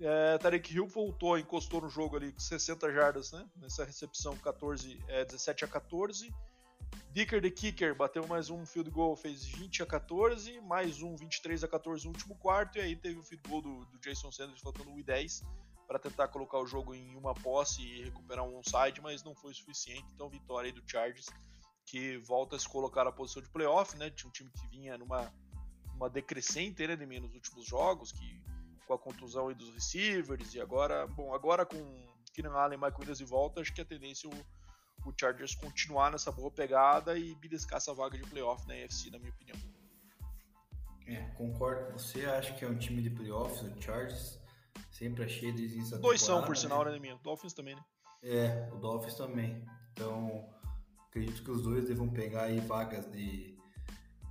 É, Tarek Hill voltou, encostou no jogo ali com 60 jardas, né? Nessa recepção 14, é, 17 a 14. Dicker the Kicker bateu mais um field goal, fez 20 a 14, mais um 23 a 14 no último quarto, e aí teve o field goal do, do Jason Sanders faltando 1 e 10 para tentar colocar o jogo em uma posse e recuperar um onside, mas não foi suficiente. Então, vitória aí do Chargers, que volta a se colocar na posição de playoff, né? Tinha um time que vinha numa uma decrescente né, de mim nos últimos jogos, que com a contusão aí dos receivers, e agora, bom, agora com Keenan Allen e Mike Williams de volta, acho que a tendência é o, o Chargers continuar nessa boa pegada e beliscar essa vaga de playoff na AFC, na minha opinião. É, concordo com você, acho que é um time de playoffs, o Chargers, sempre achei essa Dois são, por sinal, né, minha? Dolphins também, né? É, o Dolphins também. Então, acredito que os dois devam pegar aí vagas de,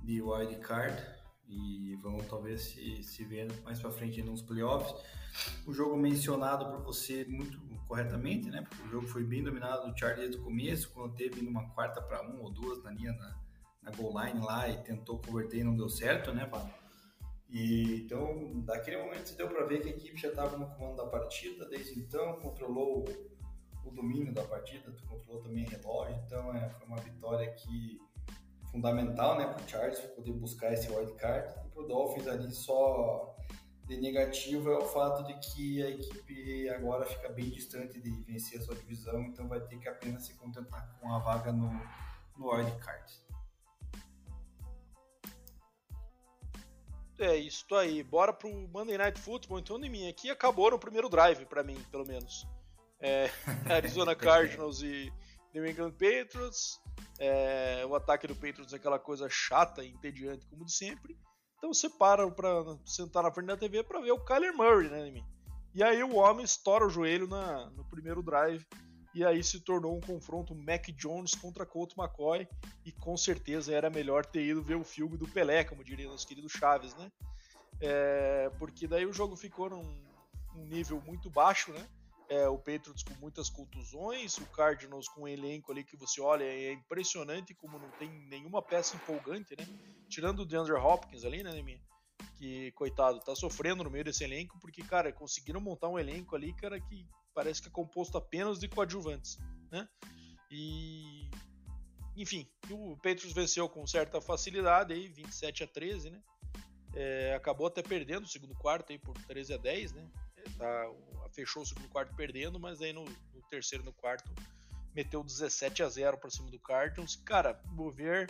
de wild card e vão talvez se, se ver mais para frente nos playoffs. O jogo mencionado por você muito corretamente, né? Porque o jogo foi bem dominado do Charlie desde o começo, quando teve numa quarta para um ou duas na linha na, na goal line lá e tentou converter e não deu certo, né, Paulo? E então, daquele momento deu para ver que a equipe já estava no comando da partida, desde então controlou o domínio da partida, controlou também relógio, então é, foi uma vitória que fundamental né, para o Chargers poder buscar esse wild card. E para o Dolphins ali só de negativo é o fato de que a equipe agora fica bem distante de vencer a sua divisão, então vai ter que apenas se contentar com a vaga no, no wild card. É isso aí. Bora pro Monday Night Football. Então, em mim aqui acabou no primeiro drive para mim, pelo menos. É, Arizona Cardinals e New England Patriots. É, o ataque do Patriots é aquela coisa chata e entediante, como de sempre. Então você para para sentar na frente da TV para ver o Kyler Murray, né, mim? E aí o homem estoura o joelho na, no primeiro drive. E aí se tornou um confronto Mac Jones contra Colt McCoy. E com certeza era melhor ter ido ver o filme do Pelé, como diria nosso querido Chaves, né? É, porque daí o jogo ficou num, num nível muito baixo, né? É, o Patriots com muitas contusões, o Cardinals com um elenco ali que você olha é impressionante como não tem nenhuma peça empolgante, né? Tirando o DeAndre Hopkins ali, né? Que, coitado, tá sofrendo no meio desse elenco, porque, cara, conseguiram montar um elenco ali, cara, que parece que é composto apenas de coadjuvantes, né? E. Enfim, o Patriots venceu com certa facilidade aí, 27 a 13, né? É, acabou até perdendo o segundo quarto aí por 13 a 10, né? Tá, fechou o segundo quarto perdendo, mas aí no, no terceiro no quarto meteu 17 a 0 para cima do Cardinals. Cara, vou ver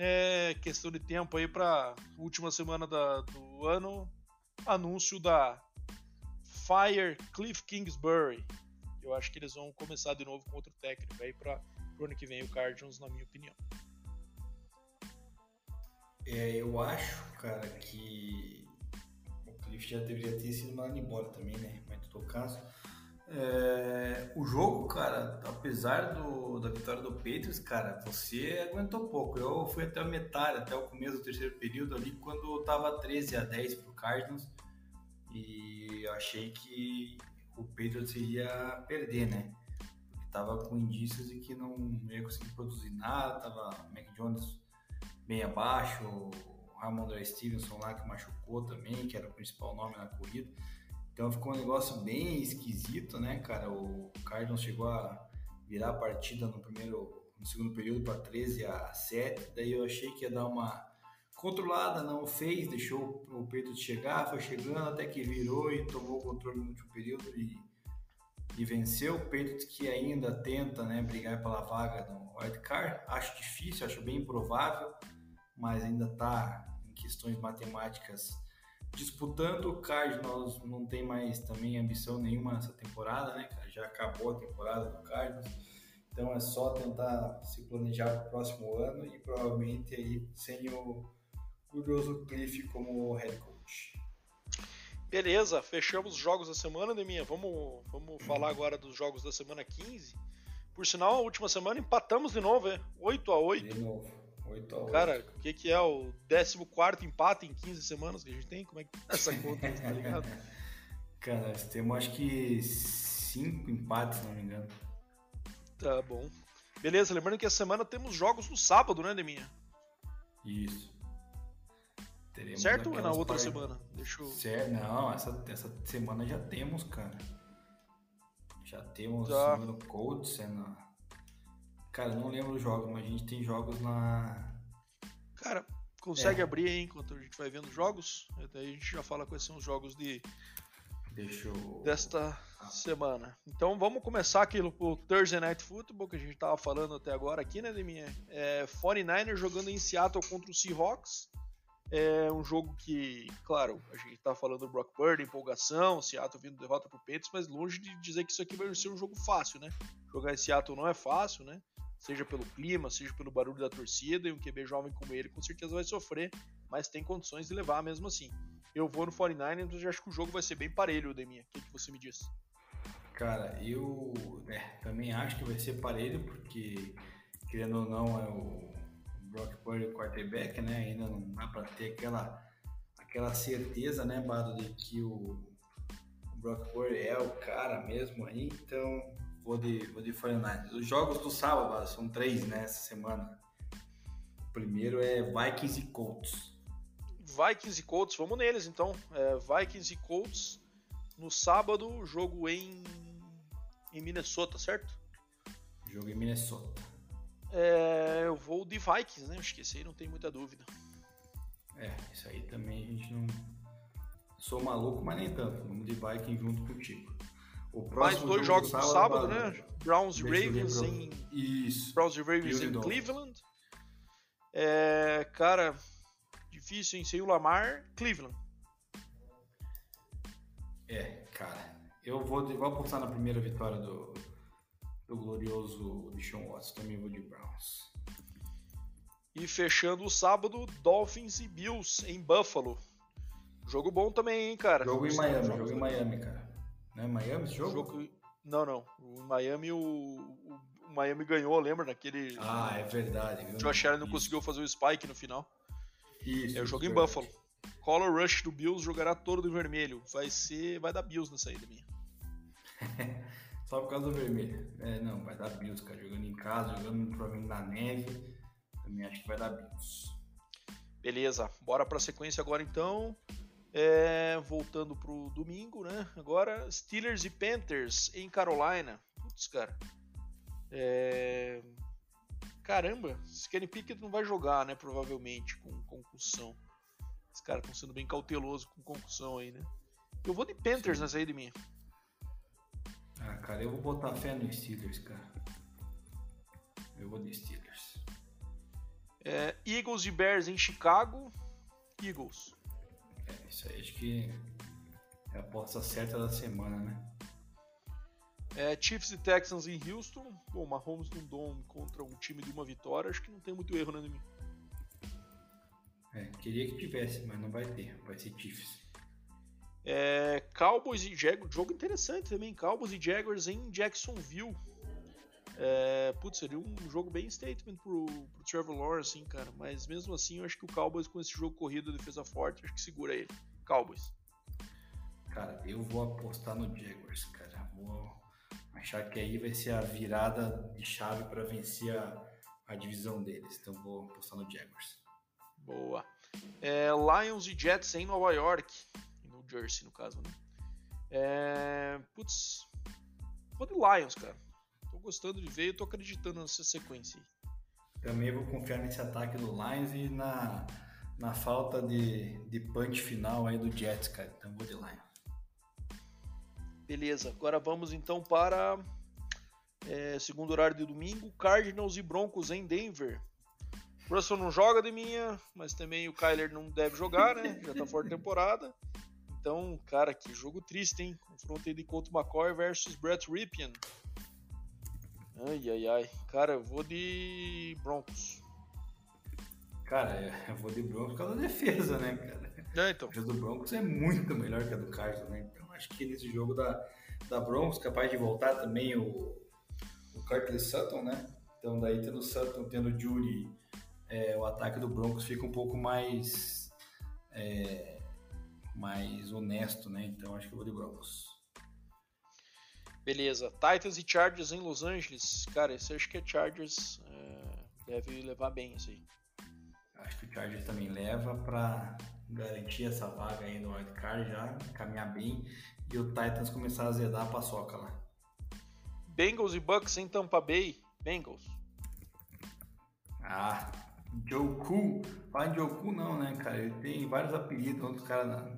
é questão de tempo aí para última semana da, do ano, anúncio da Fire Cliff Kingsbury. Eu acho que eles vão começar de novo com outro técnico aí para o ano que vem o Cardinals, na minha opinião. É, eu acho, cara, que Já deveria ter sido mandado embora também, né? Mas no todo caso. É, o jogo, cara, apesar do, da vitória do Patriots, cara, você aguentou pouco. Eu fui até a metade, até o começo do terceiro período ali, quando tava 13 a 10 pro Cardinals. E eu achei que o Patriots iria perder, né? Porque tava com indícios de que não ia conseguir produzir nada, tava Mac Jones bem abaixo, Ramondre Stevenson lá que machucou também, que era o principal nome na corrida. Então ficou um negócio bem esquisito, né, cara? O Cardinals chegou a virar a partida no primeiro, no segundo período para 13 a 7. Daí eu achei que ia dar uma controlada, não fez, deixou o Pedro chegar, foi chegando até que virou e tomou o controle no último período e, e venceu. O Pedro que ainda tenta, né, brigar pela vaga no wildcard. Acho difícil, acho bem improvável, mas ainda está questões matemáticas disputando. O Cardinals não tem mais também ambição nenhuma nessa temporada, né? Já acabou a temporada do Cardinals. Então é só tentar se planejar para o próximo ano e provavelmente aí sem o curioso Cliff como head coach. Beleza, fechamos os jogos da semana, Deminha. Vamos, vamos falar agora dos jogos da semana 15. Por sinal, a última semana empatamos de novo, é? 8 a 8 De novo. 8 a 8. Cara, o que, que é o 14 empate em 15 semanas que a gente tem? Como é que tá essa conta, tá ligado? Cara, temos acho que 5 empates, se não me engano. Tá bom. Beleza, lembrando que essa semana temos jogos no sábado, né, Deminha? Isso. Teremos certo ou é na outra par... semana? Deixa eu... Certo, não, essa, essa semana já temos, cara. Já temos tá. no Colts, é na... Cara, não lembro os jogos, mas a gente tem jogos na. Cara, consegue é. abrir aí enquanto a gente vai vendo jogos? Daí a gente já fala quais são os jogos de. Deixa eu... desta semana. Então vamos começar aqui o Thursday Night Football que a gente tava falando até agora aqui, né, Deminha? É 49ers jogando em Seattle contra o Seahawks. É um jogo que, claro, a gente tá falando do Brock Purdy, empolgação, Seattle vindo derrota pro Patriots, mas longe de dizer que isso aqui vai ser um jogo fácil, né? Jogar em Seattle não é fácil, né? Seja pelo clima, seja pelo barulho da torcida, e um QB jovem como ele com certeza vai sofrer, mas tem condições de levar mesmo assim. Eu vou no 49ers, mas eu acho que o jogo vai ser bem parelho, Deminha. O que, que você me diz? Cara, eu é, também acho que vai ser parelho, porque, querendo ou não, é o Brock Purdy o quarterback, né? Ainda não dá para ter aquela, aquela certeza, né, Bado, de que o, o Brock Purdy é o cara mesmo aí. Então, vou de, vou de 49 Os jogos do sábado, Bado, são três, né, essa semana. O primeiro é Vikings e Colts. Vikings e Colts, vamos neles então. É, Vikings e Colts no sábado, jogo em, em Minnesota, certo? Jogo em Minnesota. É, eu vou de Vikings, né? Esse aí não tem muita dúvida. É, isso aí também a gente não. Sou maluco, mas nem tanto. Vamos de Vikings junto contigo. Mais dois jogos no sábado, né? Browns e Ravens em. Isso. Browns e Ravens em Cleveland. É, cara, difícil, hein? Sem o Lamar, Cleveland. É, cara. Eu vou, vou apostar na primeira vitória do, do glorioso Deshaun Watson, também vou de Browns. E fechando o sábado, Dolphins e Bills em Buffalo. Jogo bom também, hein, cara? Jogo em Miami, jogo em Miami, cara. Não é Miami esse jogo? jogo... Não, não. O Miami, o... o Miami ganhou, lembra? Naquele. Ah, é verdade. O Josh Allen não conseguiu fazer o spike no final. Isso. É o jogo em Buffalo. Color Rush do Bills jogará todo de vermelho. Vai ser. Vai dar Bills na saída minha. Só por causa do vermelho. É, não, vai dar Bills, cara. Jogando em casa, jogando provavelmente na neve. Também acho que vai dar Bills. Beleza, bora pra sequência agora então. É, voltando pro domingo, né? Agora, Steelers e Panthers em Carolina. Putz, cara. É... Caramba, Kenny Pickett não vai jogar, né? Provavelmente, com concussão. Os caras estão sendo bem cautelosos com concussão aí, né? Eu vou de Panthers nessa aí de mim. Ah, cara, eu vou botar fé no Steelers, cara. Eu vou de Steelers. É, Eagles e Bears em Chicago. Eagles. É, isso aí acho que é a aposta certa da semana, né? É, Chiefs e Texans em Houston. Bom, Mahomes no Dome contra um time de uma vitória. Acho que não tem muito erro, né, mim? É, queria que tivesse, mas não vai ter. Vai ser Chiefs. É, Cowboys e Jaguars, jogo interessante também. Cowboys e Jaguars em Jacksonville. É, putz, seria um jogo bem statement pro, pro Trevor Lawrence, assim, cara. Mas mesmo assim, eu acho que o Cowboys com esse jogo corrido, defesa forte, acho que segura ele. Cowboys. Cara, eu vou apostar no Jaguars, cara. Vou achar que aí vai ser a virada de chave para vencer a, a divisão deles. Então vou apostar no Jaguars. Boa. É, Lions e Jets em Nova York. Jersey, no caso, né? É... Putz, vou de Lions, cara. Tô gostando de ver e tô acreditando nessa sequência aí. Também vou confiar nesse ataque do Lions e na, na falta de, de punch final aí do Jets, cara. Então vou de Lions. Beleza, agora vamos então para é, segundo horário de domingo, Cardinals e Broncos em Denver. Russell não joga de minha, mas também o Kyler não deve jogar, né? Já tá fora de temporada. Então, cara, que jogo triste, hein? Confronto aí de Colt McCoy versus Brett Ripien. Ai, ai, ai. Cara, eu vou de Broncos. Cara, eu vou de Broncos por causa da defesa, né, cara? É, então. A defesa do Broncos é muito melhor que a do Cardinals, né? Então, acho que nesse jogo da, da Broncos, capaz de voltar também o, o Curtis Sutton, né? Então, daí tendo o Sutton, tendo o Judy, é, o ataque do Broncos fica um pouco mais... É, mais honesto, né? Então acho que eu vou de Broncos. Beleza. Titans e Chargers em Los Angeles. Cara, esse acho que é Chargers. É, deve levar bem isso aí. Acho que o Chargers também leva para garantir essa vaga aí no wildcard já, caminhar bem e o Titans começar a azedar a paçoca lá. Bengals e Bucks em Tampa Bay. Bengals. Ah, Cool. Fala em Cool não, né, cara? Ele tem vários apelidos. Outros caras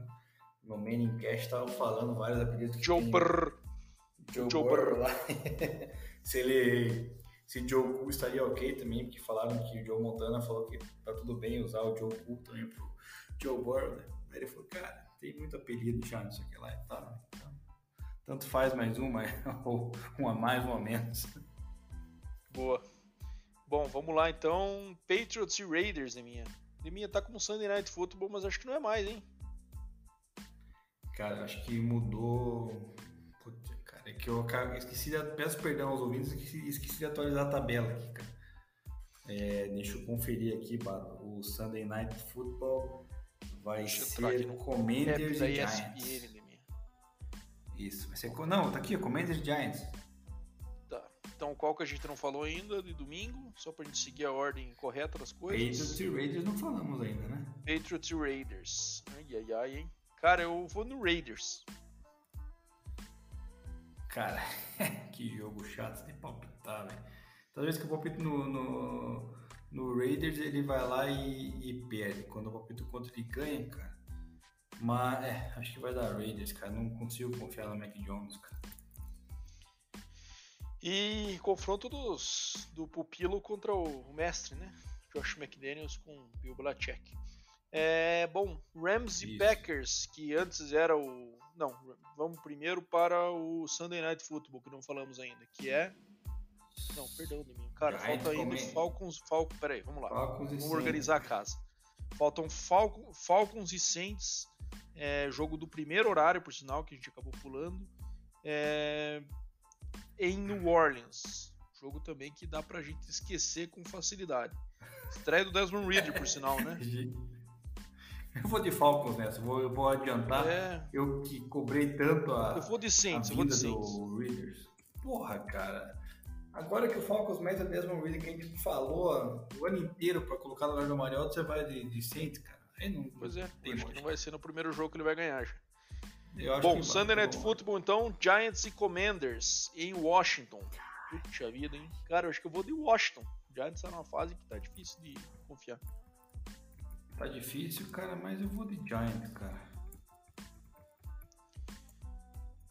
no Manning Cast estavam falando vários apelidos. Burr. Joe, Joe Burr. lá. se ele... Se Joe Cool estaria ok também, porque falaram que o Joe Montana falou que tá tudo bem usar o Joe Cool também pro Joe Burr, né? Aí ele falou, cara, tem muito apelido já nisso aqui lá e tal. Então, tanto faz mais um, mas, ou um a mais, um a menos. Boa. Bom, vamos lá então. Patriots e Raiders, Eminha. Eminha tá como Sunday Night Football, mas acho que não é mais, hein? Cara, acho que mudou. É que eu esqueci de. Peço perdão aos ouvintes, esqueci, esqueci de atualizar a tabela aqui, cara. É, deixa eu conferir aqui, Bato. O Sunday Night Football vai ser Commanders e Giants. Isso, vai ser. Não, tá aqui, Commanders e Giants. Tá. Então qual que a gente não falou ainda de domingo? Só pra gente seguir a ordem correta das coisas. Patriots e Raiders não falamos ainda, né? Patriots e Raiders. Ai, ai, ai, hein? Cara, eu vou no Raiders. Cara, que jogo chato de palpitar, velho. Toda vez que eu palpito no, no, no, Raiders, ele vai lá e, e perde. Quando eu palpito contra ele ganha, cara. Mas, é, acho que vai dar Raiders, cara. Não consigo confiar no Mac Jones, cara. E confronto dos, do pupilo contra o, mestre, né? Josh McDaniels com Bill Belichick. É, bom, Rams e Packers, que antes era o. Não, vamos primeiro para o Sunday Night Football, que não falamos ainda, que é. Não, perdão de mim. Cara, falta ainda os Falcons. Falcons. Peraí, vamos lá. Falcons vamos organizar a casa. Faltam Falcon, Falcons e Saints. É, jogo do primeiro horário, por sinal, que a gente acabou pulando. É, em New Orleans. Jogo também que dá pra gente esquecer com facilidade. Estreia do Desmond Reader, por sinal, né? Eu vou de Falcons nessa, vou, eu vou adiantar. É... Eu que cobrei tanto a. Eu vou de Saints, eu vou de Saints. Readers. Porra, cara. Agora que o Falcons mete a Desmond Reader que a gente falou o ano inteiro pra colocar no lugar do Mariota, você vai de, de Saints, cara. Aí não, pois é, acho que não vai ser no primeiro jogo que ele vai ganhar já. Bom, Sunday Night Football então, Giants e Commanders em Washington. Puxa vida, hein? Cara, eu acho que eu vou de Washington. Giants tá numa fase que tá difícil de confiar. Tá difícil, cara, mas eu vou de Giants, cara.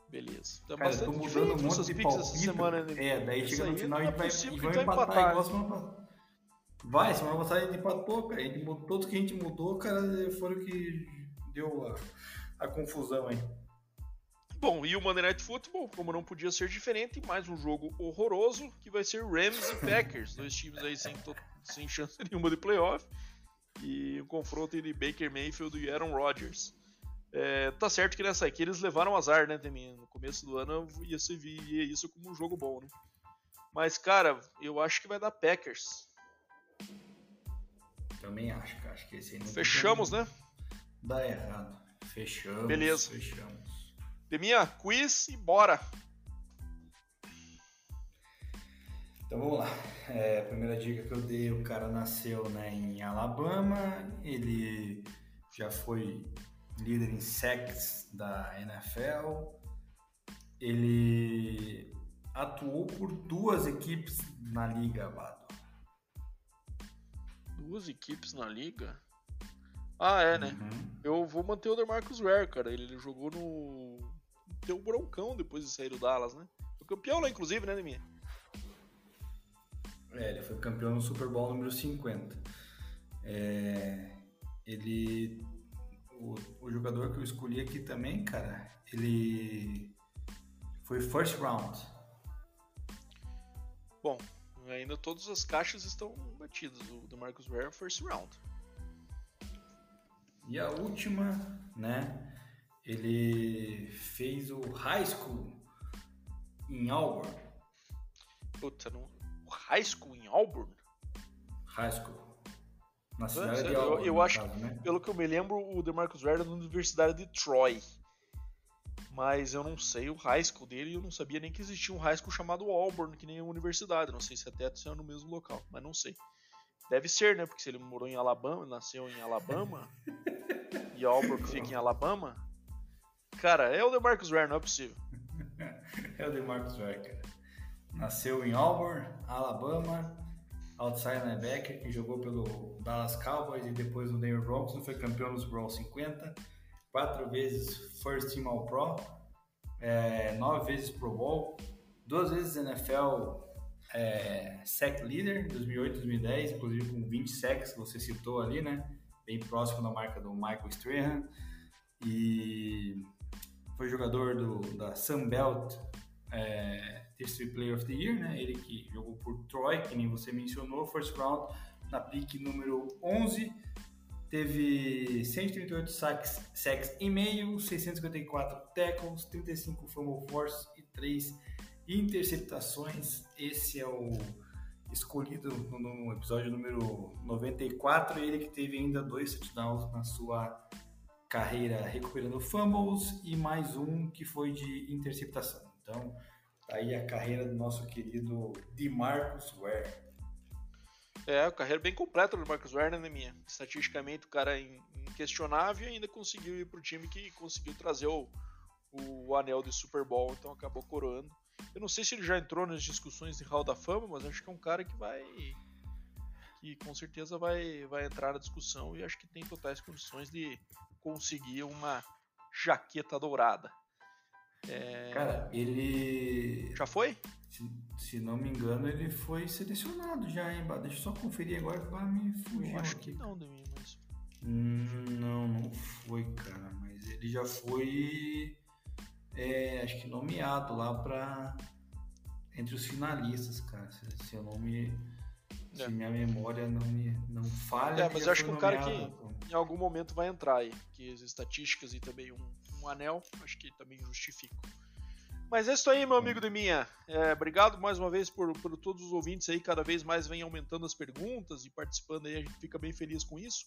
Beleza. Tá cara, tô mudando um monte de palpite. Semana, né? É, daí chega no final e é vai, e vai empatar, empatar igual semana passada. Vai, semana passada a gente empatou, cara. Gente todos que a gente mudou, cara, foram que deu a, a confusão aí. Bom, e o Monday Night Football, como não podia ser diferente, mais um jogo horroroso que vai ser Rams e Packers, dois times aí sem, sem chance nenhuma de playoff e um confronto entre Baker Mayfield e Aaron Rodgers. É, tá certo que nessa aqui eles levaram azar, né, também. No começo do ano ia se via isso como um jogo bom, né? Mas, cara, eu acho que vai dar Packers. Também acho, cara. Acho que esse aí não Fechamos, né? Dá errado. Fechamos. Beleza. Fechamos. Deminha, quiz e bora! Então vamos lá. É, a primeira dica que eu dei, o cara nasceu né, em Alabama, ele já foi líder em sacks da NFL, ele atuou por duas equipes na liga, Abado. Duas equipes na liga? Ah, é, né? Uhum. Eu vou manter o DeMarcus Ware, cara. Ele, ele jogou no. Deu um broncão depois de sair do Dallas, né? Foi campeão lá, inclusive, né, Neminha? É, ele foi campeão no Super Bowl número 50. É, ele. O, o, jogador que eu escolhi aqui também, cara, ele foi first round. Bom, ainda todas as caixas estão batidas. O do Marcus Ware first round. E a última, né? Ele fez o high school em Auburn. Puta, não, high school em Auburn? High school. Na cidade de Auburn. Eu, eu acho, caso, né? pelo que eu me lembro, o DeMarcus Ware era na Universidade de Troy. Mas eu não sei o high school dele, eu não sabia nem que existia um high school chamado Auburn, que nem a universidade. Não sei se até é no mesmo local, mas não sei. Deve ser, né? Porque se ele morou em Alabama, nasceu em Alabama, e Auburn fica em Alabama, cara, é o DeMarcus Ware, não é possível. é o DeMarcus Ware, cara. Nasceu em Auburn, Alabama, outside linebacker, que jogou pelo Dallas Cowboys e depois no Denver Broncos, foi campeão nos Bros 50, quatro vezes First Team All Pro, é, nove vezes Pro Bowl, duas vezes NFL é, Sack Leader, 2008 2010, inclusive com 20 sacks, que você citou ali, né? Bem próximo da marca do Michael Strahan. E foi jogador do, da Sunbelt é, Terceiro Player of the Year, né? Ele que jogou por Troy, que nem você mencionou, first round, na pick número 11. Teve 138 sacks, sacks e meio, 654 tackles, 35 fumble force e 3 interceptações. Esse é o escolhido no episódio número 94, ele que teve ainda dois touchdowns na sua carreira recuperando fumbles e mais um que foi de interceptação. Então, aí a carreira do nosso querido DeMarcus Ware. É, a carreira bem completa do Marcus Ware, né, minha? Estatisticamente o cara é inquestionável e ainda conseguiu ir pro time que conseguiu trazer o, o anel de Super Bowl, então acabou coroando. Eu não sei se ele já entrou nas discussões de Hall da Fama, mas acho que é um cara que vai. que com certeza vai, vai entrar na discussão e acho que tem totais condições de conseguir uma jaqueta dourada. É... Cara, ele. Já foi? Se, se, não me engano, ele foi selecionado já, hein? Deixa eu só conferir agora que vai me fugir. Eu acho aqui. que não, Demi, mas. Hum, não, não foi, cara. Mas ele já foi é, acho que nomeado lá para entre os finalistas, cara. Se, se eu não me se é. minha memória não me não falha. É, mas eu acho que um cara que em algum momento vai entrar aí, que as estatísticas e também um, um anel, acho que também justificam. Mas é isso aí, meu amigo de minha. É, obrigado mais uma vez por, por todos os ouvintes aí, cada vez mais vem aumentando as perguntas e participando aí, a gente fica bem feliz com isso.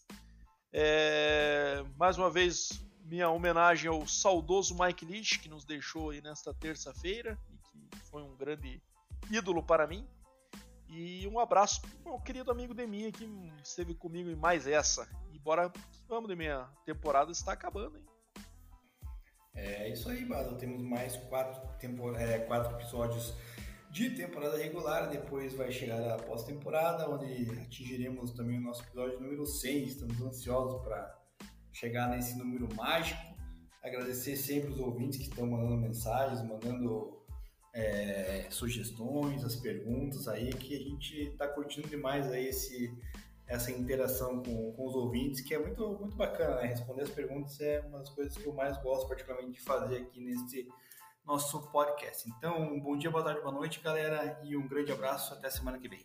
É, mais uma vez, minha homenagem ao saudoso Mike Leach, que nos deixou aí nesta terça-feira e que foi um grande ídolo para mim. E um abraço ao querido amigo Deminha que esteve comigo em mais essa. E bora, vamos, Deminha, a temporada está acabando, hein? É isso aí, Bado. Temos mais quatro. É, quatro episódios de temporada regular. Depois vai chegar a pós-temporada, onde atingiremos também o nosso episódio número 100. Estamos ansiosos para chegar nesse número mágico. Agradecer sempre os ouvintes que estão mandando mensagens, mandando é, sugestões, as perguntas aí, que a gente está curtindo demais aí esse, essa interação com, com os ouvintes, que é muito, muito bacana, né? Responder as perguntas é uma das coisas que eu mais gosto, particularmente, de fazer aqui nesse nosso podcast. Então, um bom dia, boa tarde, boa noite, galera, e um grande abraço. Até semana que vem.